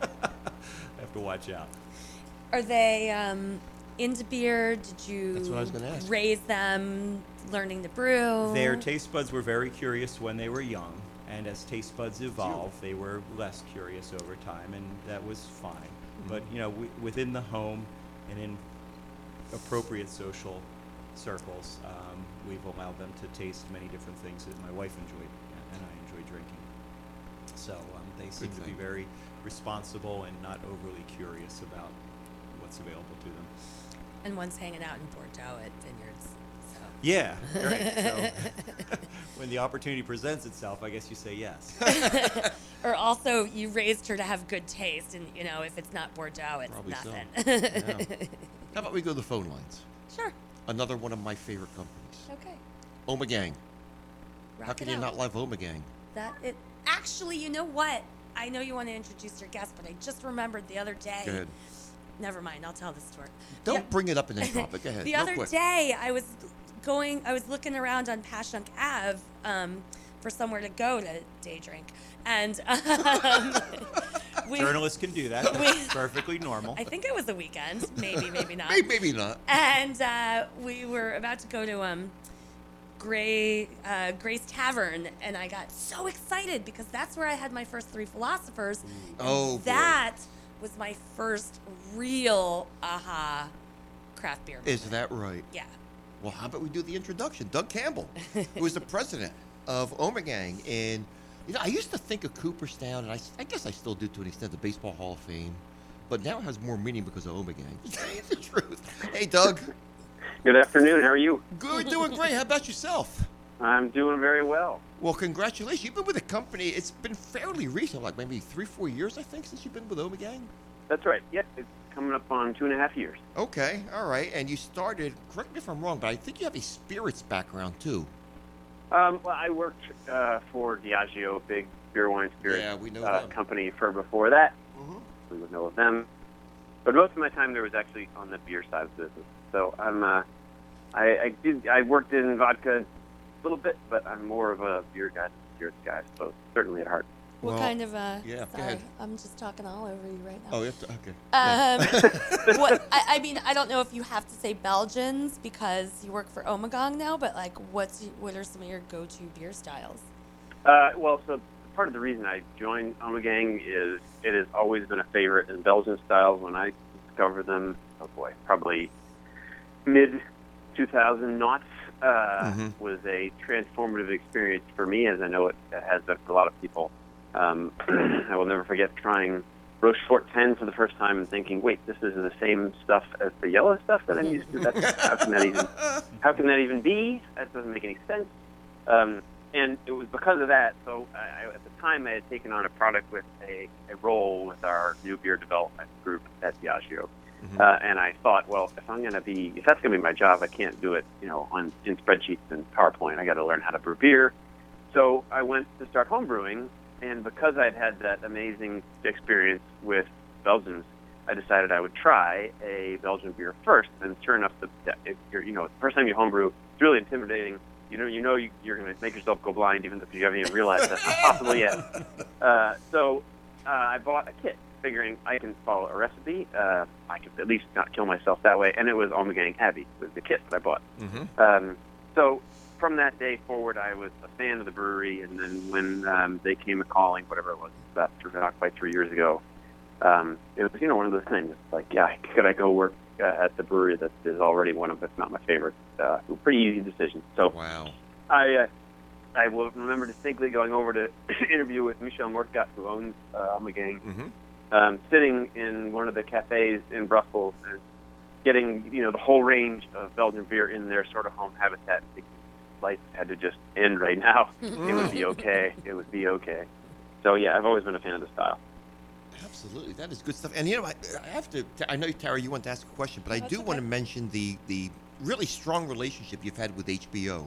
I have to watch out. Are they um, into beer? Did you That's what I was gonna ask. raise them learning to brew? Their taste buds were very curious when they were young, and as taste buds evolve, they were less curious over time, and that was fine. Mm-hmm. But you know, w- within the home and in appropriate social circles, um, we've allowed them to taste many different things that my wife enjoyed and I enjoy drinking. So um, they seem to be very responsible and not overly curious about what's available to them. and one's hanging out in Bordeaux at vineyards. So. Yeah, right. So when the opportunity presents itself, I guess you say yes. Or also, you raised her to have good taste, and you know, if it's not Bordeaux, it's Probably so. nothing. Yeah. How about we go to the phone lines? Sure. Another one of my favorite companies. Okay. Ommegang. How Rock can you out. not love Ommegang? That it actually, you know what? I know you want to introduce your guest, but I just remembered the other day. Go ahead. Never mind. I'll tell the story. Don't Yeah. bring it up in then topic. Go ahead. the real other quick. day, I was going. I was looking around on Passyunk Ave um, for somewhere to go to day drink, and um, we, Journalists can do that. we- perfectly normal. I think it was a weekend. Maybe, maybe not. Maybe, maybe not. And uh, we were about to go to um, Gray uh, Grace Tavern, and I got so excited because that's where I had my first three philosophers. and Oh, boy. that was my first real aha craft beer. Is that right? Yeah. Well, how about we do the introduction? Doug Campbell, who is the president of Ommegang. And, you know, I used to think of Cooperstown, and I guess I still do to an extent, the Baseball Hall of Fame. But now it has more meaning because of Ommegang. The truth. Hey, Doug. Good afternoon. How are you? Good, doing great. How about yourself? I'm doing very well. Well, congratulations. You've been with the company. It's been fairly recent, like maybe three, four years, I think, since you've been with Ommegang. That's right. Yep, it's coming up on two and a half years. Okay, all right. And you started, correct me if I'm wrong, but I think you have a spirits background too. Um, well, I worked uh, for Diageo, big beer, wine, spirits Yeah, we know uh, company for before that. Mhm. We would know of them. But most of my time there was actually on the beer side of the business. So I'm, uh, I, I did, I worked in vodka a little bit, but I'm more of a beer guy, than a spirits guy. So certainly at heart. What Well, kind of uh? yeah, go sorry, ahead. I'm just talking all over you right now. Oh, you have to, okay. Um, what I, I mean, I don't know if you have to say Belgians because you work for Ommegang now, but like, what's what are some of your go-to beer styles? Uh, well, so part of the reason I joined Ommegang is it has always been a favorite in Belgian styles. When I discovered them, oh boy, probably mid 2000 knots uh, Mhm. was a transformative experience for me, as I know it has been for a lot of people. Um, I will never forget trying Rochefort 10 for the first time and thinking, wait, this is the same stuff as the yellow stuff that I'm used to. That's, how can that even how can that even be? That doesn't make any sense. Um, and it was because of that. So I, at the time, I had taken on a product with a, a role with our new beer development group at Diageo. Uh, and I thought, well, if I'm going to be, if that's going to be my job, I can't do it, you know, on in spreadsheets and PowerPoint. I got to learn how to brew beer. So I went to start home brewing, and because I'd had that amazing experience with Belgians, I decided I would try a Belgian beer first. And sure enough, the, if you're, you know, the first time you homebrew, it's really intimidating. You know, you know, you, you're going to make yourself go blind, even if you haven't even realized that's not possible yet. Uh, so uh, I bought a kit, figuring I can follow a recipe. Uh, I could at least not kill myself that way. And it was Ommegang Abbey was the kit that I bought. Mm-hmm. Um, so from that day forward, I was a fan of the brewery, and then when um, they came a calling, whatever it was, about three, not quite three years ago, um, it was you know one of those things. Like, yeah, could I go work uh, at the brewery that is already one of, if not my favorite? Uh, pretty easy decision. So Wow. I uh, I will remember distinctly going over to interview with Michel Moortgat, who owns uh, Ommegang, Mm-hmm. um, sitting in one of the cafes in Brussels and getting you know the whole range of Belgian beer in their sort of home habitat. Life had to just end right now. it would be okay. It would be okay. So yeah, I've always been a fan of the style. Absolutely, that is good stuff. And you know, I, I have to. I know Tara, you want to ask a question, but I do want to mention the the really strong relationship you've had with HBO,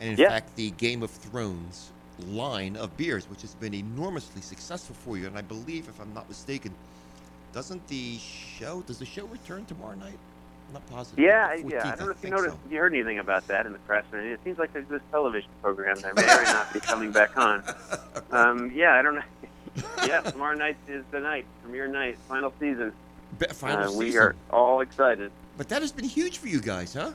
and in Yeah. fact, the Game of Thrones line of beers, which has been enormously successful for you. And I believe, if I'm not mistaken, doesn't the show does the show return tomorrow night? Not positive. Yeah, I- 14th, yeah. I don't know if you noticed, so. you heard anything about that in the press. or anything. It seems like there's this television program that may or may not be coming back on. Um, yeah, I don't know. yeah, tomorrow night is the night, premiere night, final season. Be- final uh, we are all excited. But that has been huge for you guys, huh?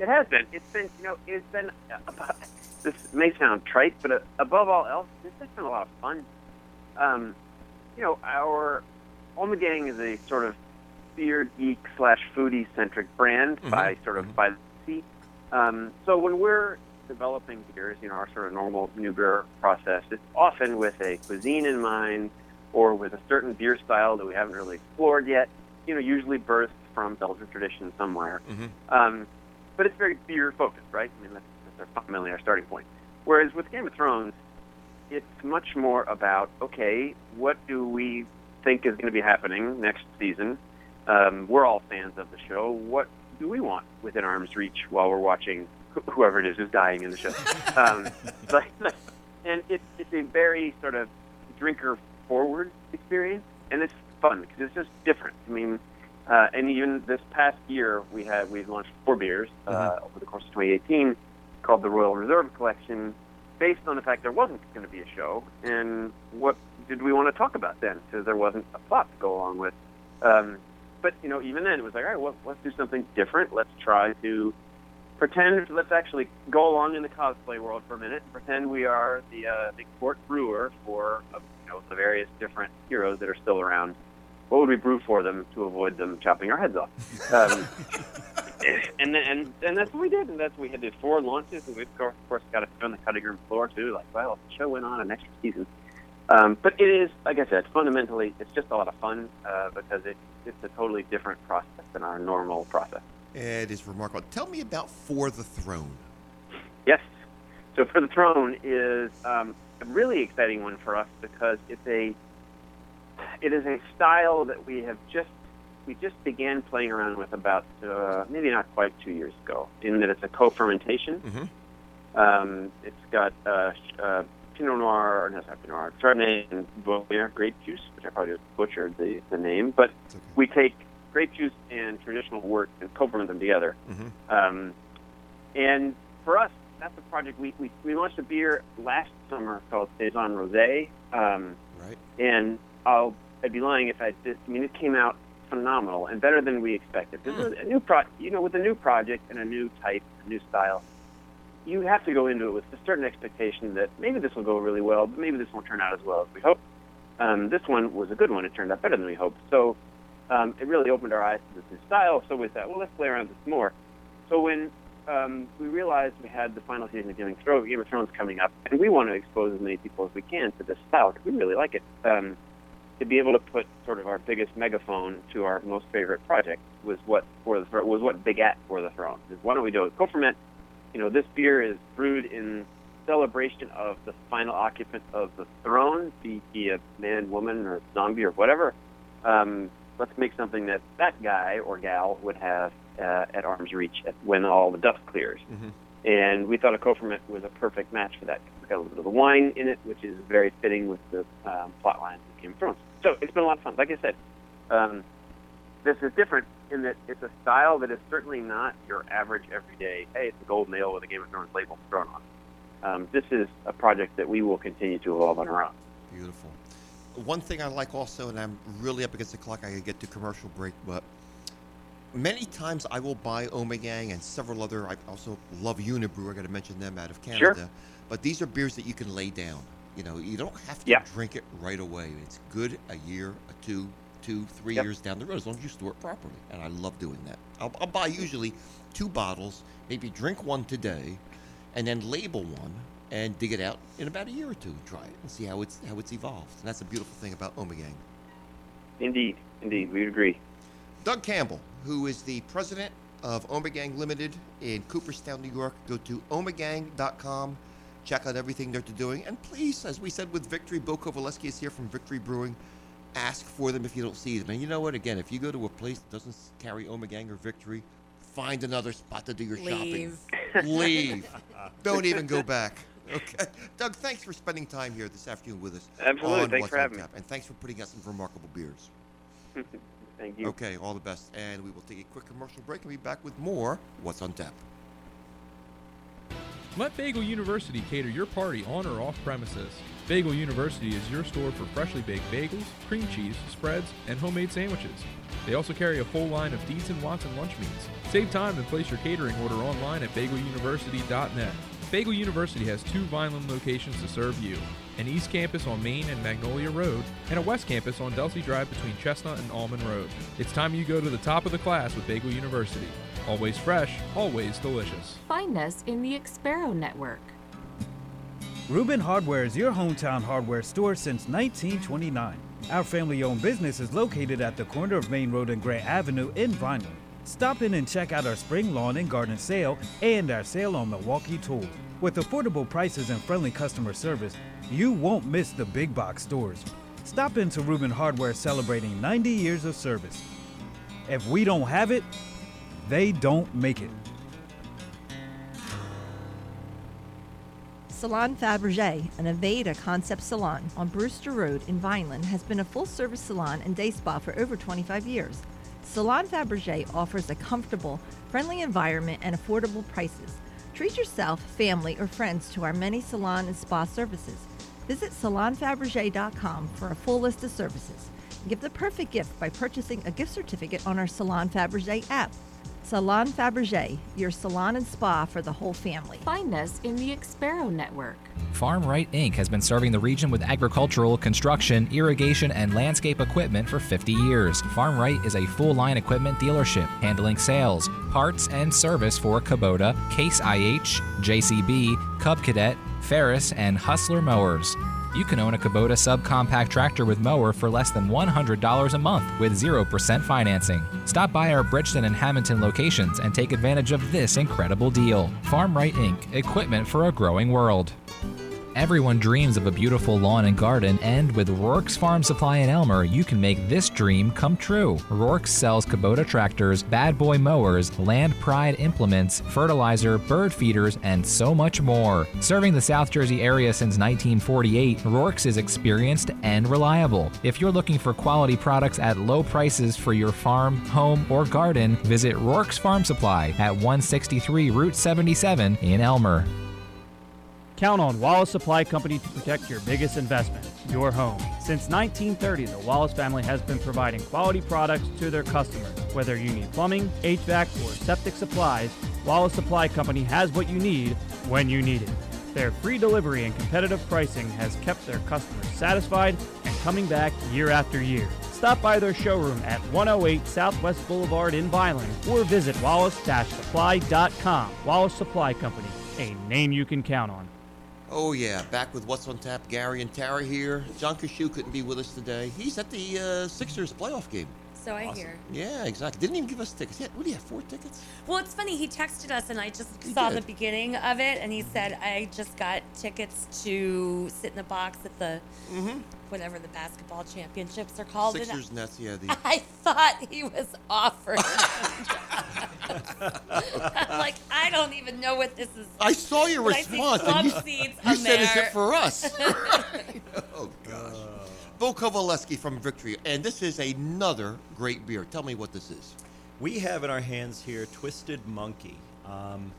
It has been. It's been, you know, it's been. About, this may sound trite, but uh, above all else, this has been a lot of fun. Um, you know, our Ommegang is a sort of beer geek slash foodie centric brand Mhm. by sort of by the sea. Um, so when we're developing beers, you know, our sort of normal new beer process, it's often with a cuisine in mind or with a certain beer style that we haven't really explored yet. You know, usually birthed from Belgian tradition somewhere. Mm-hmm. Um, but it's very beer focused, right? I mean, that's, that's our, fundamentally our starting point. Whereas with Game of Thrones, it's much more about okay, what do we think is going to be happening next season? Um, we're all fans of the show. What do we want within arm's reach while we're watching wh- whoever it is who's dying in the show? um, but, and it's it's a very sort of drinker forward experience, and it's fun because it's just different. I mean, uh, and even this past year, we had we launched four beers uh, over the course of 2018 called the Royal Reserve Collection, based on the fact there wasn't going to be a show. And what did we want to talk about then? Because there wasn't a plot to go along with. Um, but you know, even then, it was like, all right, well, let's do something different. Let's try to pretend. Let's actually go along in the cosplay world for a minute and pretend we are the uh, the court brewer for uh, you know the various different heroes that are still around. What would we brew for them to avoid them chopping our heads off? Um, and then, and and that's what we did, and that's what we had did four launches, and we of course, got to on the cutting room floor too. Like, well, if the show went on an extra season. Um, but it is, like I said, fundamentally, it's just a lot of fun uh, because it, it's a totally different process than our normal process. It is remarkable. Tell me about For the Throne. Yes. So for the throne is um, a really exciting one for us because it's a it is a style that we have just we just began playing around with about uh, maybe not quite two years ago. In that it's a co-fermentation. Mm-hmm. Um, it's got uh, uh, Pinot Noir, or not Pinot Noir, Chardonnay and Beaujolais grape juice, which I probably just butchered the, the name. But we take grape juice and traditional wort and co-ferment them together. Mm-hmm. Um, and for us, that's a project we, we, we launched a beer last summer called Saison Rosé. Um, right. And I'll I'd be lying if I did. I mean, it came out phenomenal and better than we expected. This is a new pro, you know, with a new project and a new type, a new style. You have to go into it with a certain expectation that maybe this will go really well, but maybe this won't turn out as well as we hope. Um, this one was a good one. It turned out better than we hoped. So um, it really opened our eyes to this new style. So we thought, well, let's play around with this more. So when um, we realized we had the final season of Game of Thrones, coming up, and we want to expose as many people as we can to this style because we really like it. Um, to be able to put sort of our biggest megaphone to our most favorite project was what for the was what begat for the throne. Is why don't we do it? Co-ferment. You know, this beer is brewed in celebration of the final occupant of the throne, be he a man, woman, or zombie or whatever. Um, let's make something that that guy or gal would have uh, at arm's reach when all the dust clears. Mm-hmm. And we thought a co-ferment was a perfect match for that. It's got a little bit of the wine in it, which is very fitting with the um, plot line of Game of Thrones. So it's been a lot of fun. Like I said, um, this is different in that it's a style that is certainly not your average everyday, hey, it's a gold nail with a Game of Thrones label thrown on. Um, this is a project that we will continue to evolve on our own. Beautiful. One thing I like also, and I'm really up against the clock, I get to commercial break, but many times I will buy Ommegang and several other. I also love Unibroue. I got to mention them out of Canada. Sure. But these are beers that you can lay down. You know, you don't have to Yeah. drink it right away. It's good a year, a two, two, three Yep. years down the road as long as you store it properly. And I love doing that. I'll, I'll buy mm-hmm. usually two bottles, maybe drink one today, and then label one and dig it out in about a year or two and try it and see how it's how it's evolved. And that's a beautiful thing about Ommegang. Indeed, indeed, we would agree. Doug Campbell, who is the president of Ommegang Limited in Cooperstown, New York. Go to ommegang.com, check out everything they're doing. And please, as we said with Victory, Bill Covaleski is here from Victory Brewing. Ask for them if you don't see them. And you know what? Again, if you go to a place that doesn't carry Ommegang or Victory, find another spot to do your Leave. shopping. Leave. don't even go back. Okay. Doug, thanks for spending time here this afternoon with us. Absolutely. Thanks What's for on having me. And thanks for putting out some remarkable beers. Thank you. Okay, all the best. And we will take a quick commercial break and be back with more What's on Tap. Let Bagel University cater your party on or off premises. Bagel University is your store for freshly baked bagels, cream cheese, spreads, and homemade sandwiches. They also carry a full line of Dietz and Watson lunch meats. Save time and place your catering order online at bageluniversity.net. Bagel University has two Vineland locations to serve you an East Campus on Main and Magnolia Road, and a West Campus on Delsea Drive between Chestnut and Almond Road. It's time you go to the top of the class with Bagel University. Always fresh, always delicious. Find us in the Expero Network. Reuben Hardware is your hometown hardware store since 1929. Our family owned business is located at the corner of Main Road and Grant Avenue in Vineland. Stop in and check out our spring lawn and garden sale and our sale on Milwaukee tools. With affordable prices and friendly customer service, you won't miss the big box stores. Stop into Reuben Hardware celebrating 90 years of service. If we don't have it, they don't make it. Salon Fabergé, an Aveda concept salon on Brewster Road in Vineland, has been a full service salon and day spa for over 25 years. Salon Fabergé offers a comfortable, friendly environment and affordable prices. Treat yourself, family, or friends to our many salon and spa services. Visit salonfabergé.com for a full list of services. Give the perfect gift by purchasing a gift certificate on our Salon Fabergé app. Salon Fabergé, your salon and spa for the whole family. Find us in the Expero Network. Farm Right Inc. has been serving the region with agricultural, construction, irrigation, and landscape equipment for 50 years. Farm Right is a full line equipment dealership handling sales, parts, and service for Kubota, Case IH, JCB, Cub Cadet, Ferris, and Hustler mowers. You can own a Kubota subcompact tractor with mower for less than $100 a month with 0% financing. Stop by our Bridgeton and Hamilton locations and take advantage of this incredible deal. Farm Right Inc., equipment for a growing world. Everyone dreams of a beautiful lawn and garden, and with Rourke's Farm Supply in Elmer, you can make this dream come true. Rourke's sells Kubota tractors, bad boy mowers, land pride implements, fertilizer, bird feeders, and so much more. Serving the South Jersey area since 1948, Rourke's is experienced and reliable. If you're looking for quality products at low prices for your farm, home, or garden, visit Rourke's Farm Supply at 163 Route 77 in Elmer. Count on Wallace Supply Company to protect your biggest investment, your home. Since 1930, the Wallace family has been providing quality products to their customers. Whether you need plumbing, HVAC, or septic supplies, Wallace Supply Company has what you need when you need it. Their free delivery and competitive pricing has kept their customers satisfied and coming back year after year. Stop by their showroom at 108 Southwest Boulevard in Vineland or visit wallace-supply.com. Wallace Supply Company, a name you can count on. Oh yeah, back with what's on tap. Gary and Tara here. John Kashu couldn't be with us today. He's at the uh, Sixers playoff game. So I hear. Yeah, exactly. Didn't even give us tickets. Yeah, what do you have? Four tickets? Well, it's funny. He texted us, and I just He saw did. the beginning of it, and he said, "I just got tickets to sit in the box at the whatever the basketball championships are called." And Sixers Nets. Yeah, the I thought he was offering. I'm like, I don't even know what this is. I saw your But response. club and you, seats you on said, "Is it for us?" oh gosh. Bill Covaleski from Victory, and this is another great beer. Tell me what this is. We have in our hands here Twisted Monkey. Um,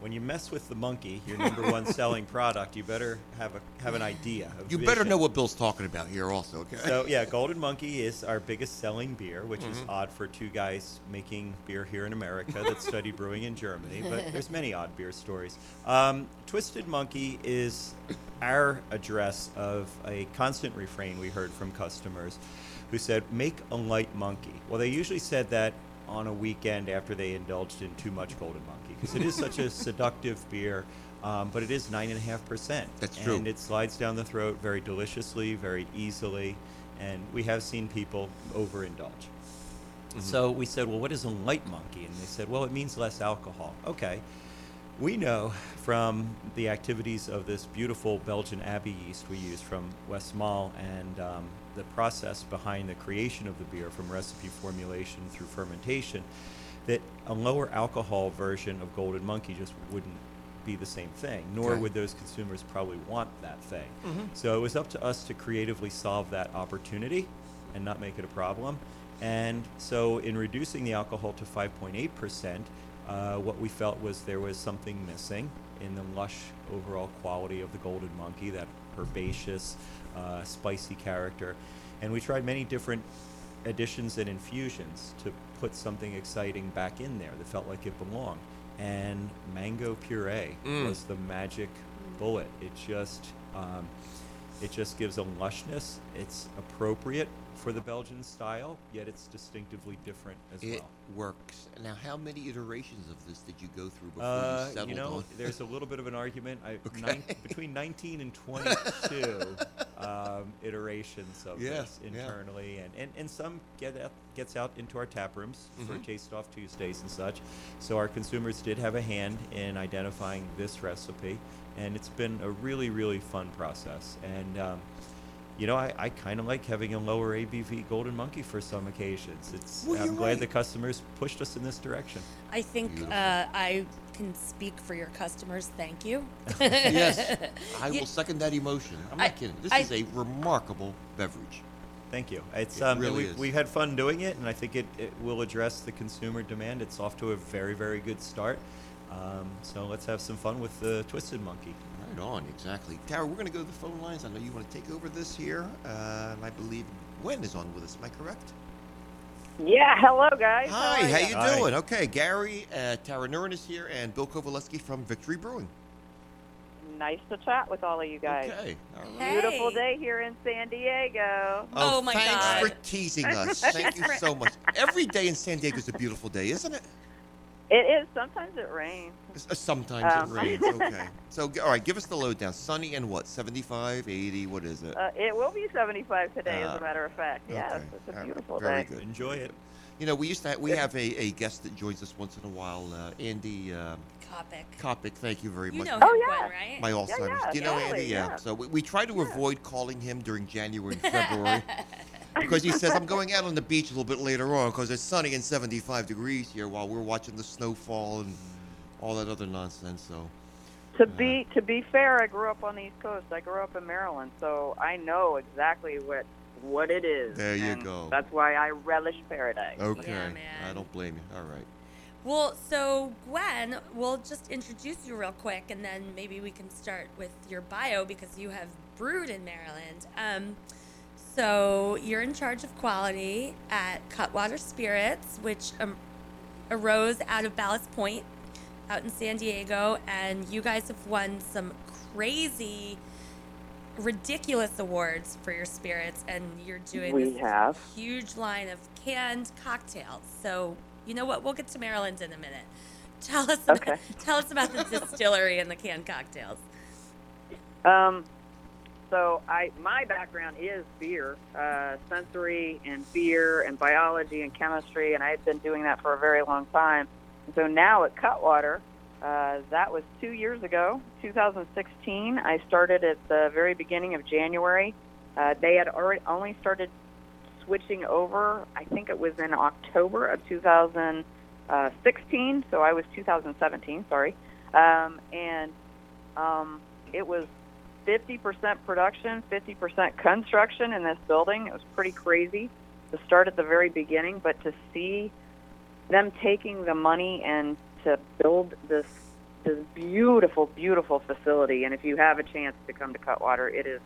when you mess with the monkey, your number one selling product, you better have a have an idea. You better know what Bill's talking about here, also. Okay. So yeah, Golden Monkey is our biggest selling beer, which is Mhm. odd for two guys making beer here in America that studied brewing in Germany. But there's many odd beer stories. Um, Twisted Monkey is our address of a constant refrain we heard from customers, who said, "Make a light monkey." Well, they usually said that on a weekend after they indulged in too much Golden Monkey because it is such a seductive beer. Um, but it is nine and a half percent. That's true. And it slides down the throat very deliciously, very easily, and we have seen people overindulge. Mm-hmm. So we said, well, what is a light monkey? And they said, well, it means less alcohol. Okay. We know from the activities of this beautiful Belgian Abbey yeast we use from Westmalle and um, the process behind the creation of the beer from recipe formulation through fermentation that a lower alcohol version of Golden Monkey just wouldn't be the same thing, nor Okay. would those consumers probably want that thing. Mhm. So it was up to us to creatively solve that opportunity and not make it a problem. And so, in reducing the alcohol to 5.8%, uh, what we felt was there was something missing in the lush overall quality of the Golden Monkey, that herbaceous, uh, spicy character. And we tried many different additions and infusions to put something exciting back in there that felt like it belonged. And mango puree Mm. was the magic bullet. It just um, it just gives a lushness. It's appropriate for the Belgian style, yet it's distinctively different as It well. works. Now, how many iterations of this did you go through before Uh, you settled you know, on? there's a little bit of an argument. I, Okay. nine, between 19 and 22 um, iterations of Yeah, this yeah. internally, and, and, and some get out, gets out into our tap rooms for Mhm. Taste Off Tuesdays and such. So our consumers did have a hand in identifying this recipe, and it's been a really, really fun process. And um, you know, I, I kind of like having a lower ABV Golden Monkey for some occasions. It's Well, I'm glad right. the customers pushed us in this direction. I think uh, I can speak for your customers. Thank you. yes, I Yeah, will second that emotion. I'm I- not kidding. This I- is a remarkable beverage. Thank you. It's It um, really we, is. we had fun doing it, and I think it, it will address the consumer demand. It's off to a very very good start. Um, so let's have some fun with the Twisted Monkey. Right on, exactly. Tara, we're going to go to the phone lines. I know you want to take over this here, uh, and I believe Gwen is on with us. Am I correct? Yeah, hello guys. Hi, are how you Hi. doing? Okay, Gary, uh, Tara Nurin is here, and Bill Covaleski from Victory Brewing. Nice to chat with all of you guys. Okay, all right. Beautiful day here in San Diego. Oh, my thanks God. for teasing us. Thank you so much. Every day in San Diego is a beautiful day, isn't it? It is. Sometimes it rains. Uh, Sometimes Um, it rains. Okay. So, all right, give us the lowdown. Sunny and what? 75, 80, what is it? Uh, it will be 75 today, as Uh, a matter of fact. Yes, it's All a right. beautiful Very day. good. Enjoy it. You know, we used to ha- we have a, a guest that joins us once in a while, uh, Andy uh, Kopic. Kopic. Thank you very You much. know Oh, yeah. Gwen, right? My Yeah, Alzheimer's. yeah, Do you know Andy? Yeah. yeah. So we, we try to avoid calling him during January and February because he says I'm going out on the beach a little bit later on because it's sunny and 75 degrees here while we're watching the snowfall and all that other nonsense. So To be to be fair, I grew up on the East Coast. I grew up in Maryland, so I know exactly what what it is. There you go. That's why I relish paradise. okay, Yeah, I don't blame you. All right. Well, so Gwen, we'll just introduce you real quick, and then maybe we can start with your bio because you have brewed in Maryland. Um, so you're in charge of quality at Cutwater Spirits, which um, arose out of Ballast Point, out in San Diego, and you guys have won some crazy, ridiculous awards for your spirits, and you're doing We this have. huge line of canned cocktails. So you know what? We'll get to Maryland in a minute. Tell us. Okay. tell us about the distillery and the canned cocktails. Um, so I my background is beer, uh, sensory and beer and biology and chemistry, and I've been doing that for a very long time. And so now at Cutwater, uh, that was two years ago, 2016. I started at the very beginning of January. Uh, they had already only started switching over. I think it was in October of 2016. So I was 2017. Sorry, um, and um, it was 50% production, 50% construction in this building. It was pretty crazy to start at the very beginning, but to see them taking the money and to build this this beautiful, beautiful facility. And if you have a chance to come to Cutwater, it is,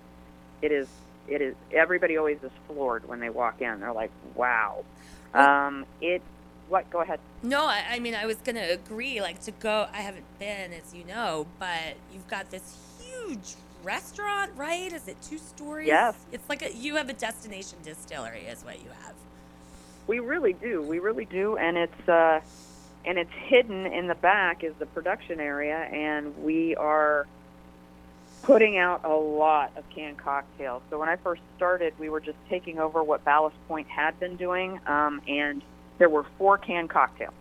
it is, it is. Everybody always is floored when they walk in. They're like, "Wow!" Um, it. What? Go ahead. No, I, I mean I was gonna agree. Like to go, I haven't been, as you know, but you've got this huge restaurant, right? Is it two stories? Yes. It's like a, you have a destination distillery, is what you have. We really do. We really do, and it's uh, and it's hidden in the back is the production area, and we are putting out a lot of canned cocktails. So when I first started, we were just taking over what Ballast Point had been doing, um, and there were four canned cocktails.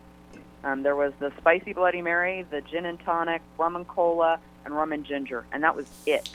Um, there was the spicy Bloody Mary, the gin and tonic, rum and cola, and rum and ginger, and that was it.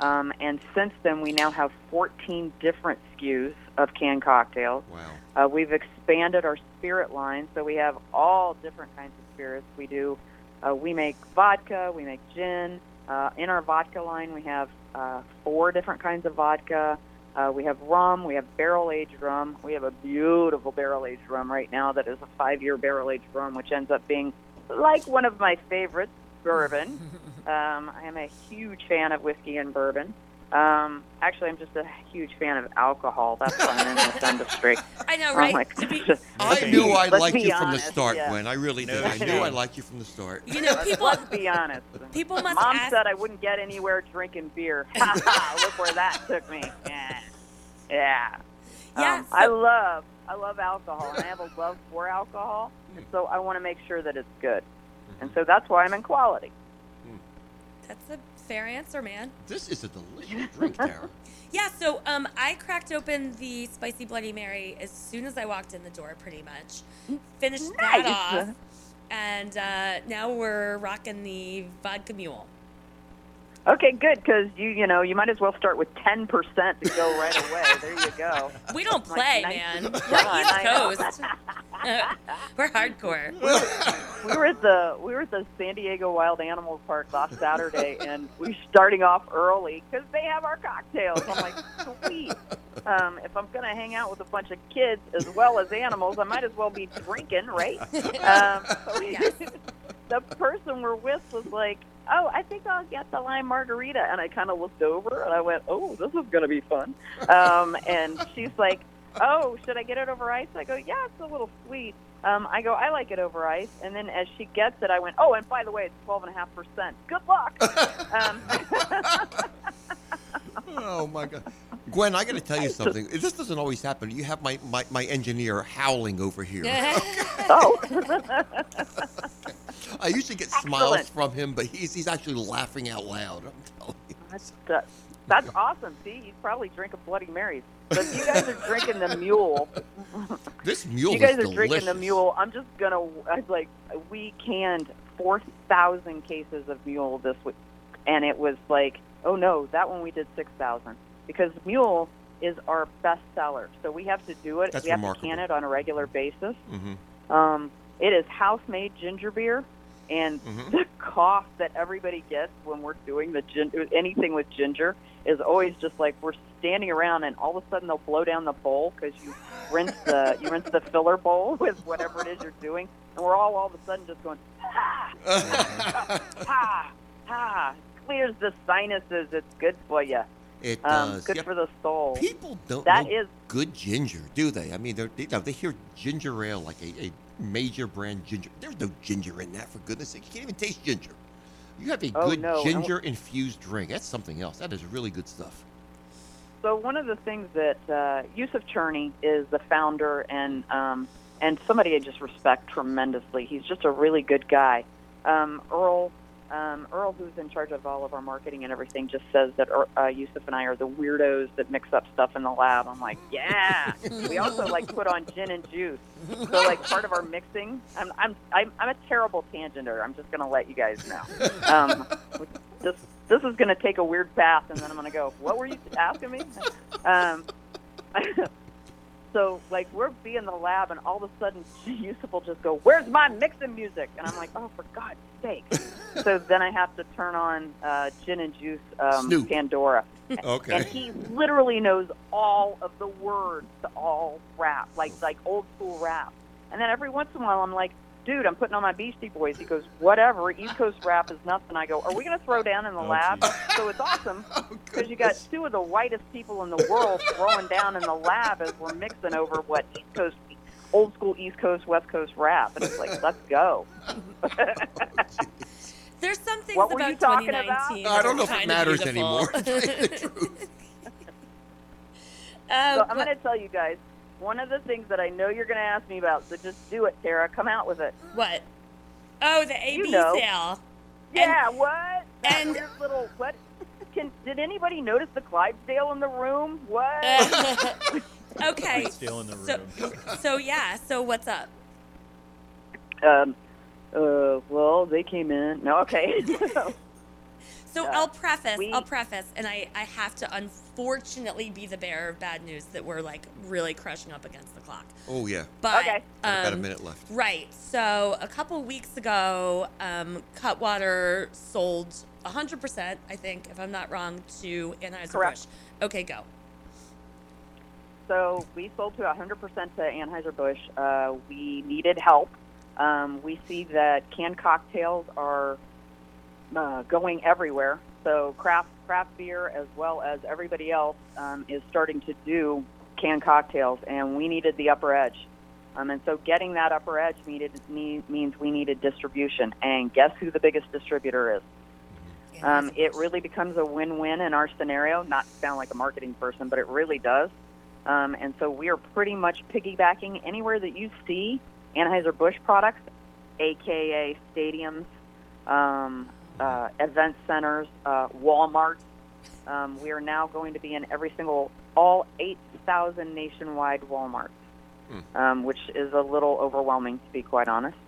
Um, and since then, we now have 14 different SKUs of canned cocktails. Wow. Uh, we've expanded our spirit line, so we have all different kinds of spirits. We do, uh, we make vodka, we make gin. Uh, in our vodka line, we have uh, four different kinds of vodka. Uh, we have rum, we have barrel aged rum. We have a beautiful barrel aged rum right now that is a five year barrel aged rum, which ends up being like one of my favorites, bourbon. um, I am a huge fan of whiskey and bourbon. Um, actually, I'm just a huge fan of alcohol. That's why I'm in this industry. I know, Oh right? my To be- I knew I liked be you from the start, yeah. Gwen. I really did. I knew. I liked you from the start. You know, people. Let's be honest. People must Mom ask- said I wouldn't get anywhere drinking beer. Ha ha! Look where that took me. Yeah. Yeah. Yeah, Um, I love I love alcohol, and I have a love for alcohol, and so I want to make sure that it's good, and so that's why I'm in quality. That's a fair answer, man. This is a delicious drink, Tara. Yeah, so um, I cracked open the spicy Bloody Mary as soon as I walked in the door, pretty much. Finished that off, and uh, now we're rocking the vodka mule. Okay, good, because you you know you might as well start with ten percent to go right away. There you go. We don't Like play, nice man. and We're done, I know. East Coast. we're hardcore. we were at the we were at the San Diego Wild Animals Park last Saturday, and we starting off early because they have our cocktails. I'm like, sweet. Um, if I'm gonna hang out with a bunch of kids as well as animals, I might as well be drinking, right? Um, so we- the person we're with was like, "Oh, I think I'll get the lime margarita," and I kind of looked over and I went, "Oh, this is gonna be fun." Um, and she's like, "Oh, should I get it over ice?" I go, "Yeah, it's a little sweet." Um, I go, "I like it over ice." And then as she gets it, I went, "Oh, and by the way, it's twelve and a half percent. Good luck." um, oh my god. Gwen, I got to tell you something. This doesn't always happen. You have my, my, my engineer howling over here. oh. I usually get smiles from him, but he's he's actually laughing out loud. I'm telling you. That's, that, that's awesome. See, he's probably drinking Bloody Marys. But you guys are drinking the mule, This mule you guys are drinking the mule. I'm just gonna I like we canned four thousand cases of mule this week, and it was like oh no, that one we did six thousand because mule is our best seller. So we have to do it. That's we have remarkable. to can it on a regular basis. Mm-hmm. Um, it is house made ginger beer, and Mhm. the cough that everybody gets when we're doing the gin- anything with ginger is always just like we're standing around, and all of a sudden they'll blow down the bowl because you rinse the you rinse the filler bowl with whatever it is you're doing, and we're all all of a sudden just going ah ah ah. Clears the sinuses. It's good for you. It Um, does. good Yeah, for the soul. People don't That know is good ginger, do they? I mean, they're, they, they hear ginger ale like a, a major brand ginger. There's no ginger in that, for goodness sake. You can't even taste ginger. You have a Oh, good no, ginger infused drink. That's something else. That is really good stuff. So one of the things that uh, Yuseff Cherney is the founder and um, and somebody I just respect tremendously. He's just a really good guy. Um, Earl um, Earl, who's in charge of all of our marketing and everything, just says that uh, Yuseff and I are the weirdos that mix up stuff in the lab. I'm like, yeah. we also like put on gin and juice. So like part of our mixing, I'm I'm I'm, I'm a terrible tangenter. I'm just gonna let you guys know. Um, this this is going to take a weird path, and then I'm going to go. What were you asking me? Um, so like we're be in the lab, and all of a sudden Yuseff will just go, "Where's my mixing music?" And I'm like, "Oh, for God's sake!" so then I have to turn on uh, gin and juice um, Snoop. Pandora. Okay. And he literally knows all of the words to all rap, like like old school rap. And then every once in a while, I'm like, dude, I'm putting on my Beastie Boys. He goes, whatever. East Coast rap is nothing. I go, are we going to throw down in the oh, lab? So it's awesome oh, because you got two of the whitest people in the world throwing down in the lab as we're mixing over what East Coast, old school East Coast, West Coast rap. And it's like, let's go. Oh, There's some things What were about you talking about? 2019. I don't know if it matters beautiful. anymore. so I'm going to tell you uh, guys one of the things that I know you're going to ask me about. So just do it, Tara. Come out with it. What? Oh, the AB You know. sale. Yeah, what? That and- weird little what? Can did anybody notice the Clydesdale in the room? What? okay. Clydesdale in the So, so yeah. So what's up? um. Uh. Well, they came in. No. Okay. So Uh, I'll preface. we- I'll preface, and I I have to unfortunately be the bearer of bad news that we're like really crushing up against the clock. Oh, yeah. But Okay. Got about a um, minute left. Right. So a couple weeks ago, um, Cutwater sold 100%, I think, if I'm not wrong, to Anheuser-Busch. Correct. Okay, go. So we sold to 100% to Anheuser-Busch. Uh, we needed help. Um, we see that canned cocktails are uh, going everywhere. So craft craft beer, as well as everybody else, um, is starting to do canned cocktails, and we needed the upper edge. Um, and so getting that upper edge needed me, means we needed distribution. And guess who the biggest distributor is? Um, it really becomes a win-win in our scenario. Not to sound like a marketing person, but it really does. Um, and so we are pretty much piggybacking anywhere that you see Anheuser-Busch products, aka stadiums, um, uh, event centers, uh, Walmart. Um, we are now going to be in every single, all 8,000 nationwide Walmarts, um, which is a little overwhelming, to be quite honest.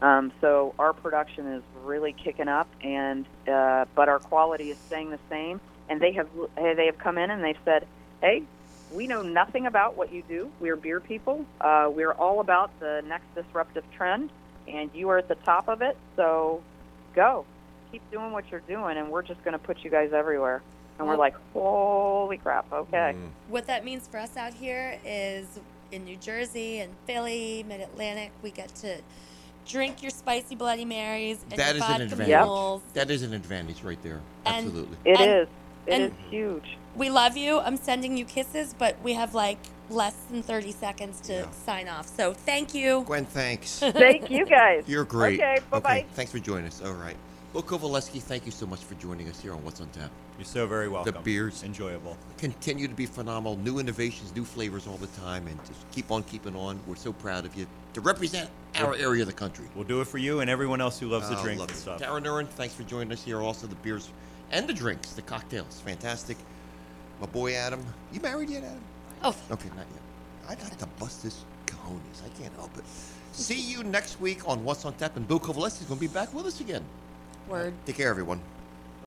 Um, so our production is really kicking up, and uh, but our quality is staying the same. And they have they have come in and they've said, "Hey, we know nothing about what you do. We're beer people. Uh, we're all about the next disruptive trend, and you are at the top of it. So go, keep doing what you're doing, and we're just going to put you guys everywhere." And we're like, "Holy crap! Okay." Mm. What that means for us out here is in New Jersey and Philly, Mid Atlantic, we get to drink your spicy Bloody Marys and That your is an advantage. mules. That is an advantage right there. And- Absolutely. It And- is. It and- is huge. We love you. I'm sending you kisses, but we have like less than 30 seconds to sign off. So thank you. Gwen, thanks. Thank you guys. You're great. Okay, bye-bye. Thanks for joining us. All right. Bill Covaleski, thank you so much for joining us here on What's on Tap. You're so very welcome. The beers enjoyable. Continue to be phenomenal. New innovations, new flavors all the time, and just keep on keeping on. We're so proud of you to represent our area of the country. We'll do it for you and everyone else who loves the Oh, drinks love and stuff. Tara Nurin, thanks for joining us here. Also, the beers and the drinks, the cocktails, fantastic. My boy Adam, you married yet, Adam? Oh, okay, not yet. I got to bust this cojones. I can't help it. See you next week on What's on Tap, and Bill Covaleski's going to be back with us again. Word. Take care, everyone.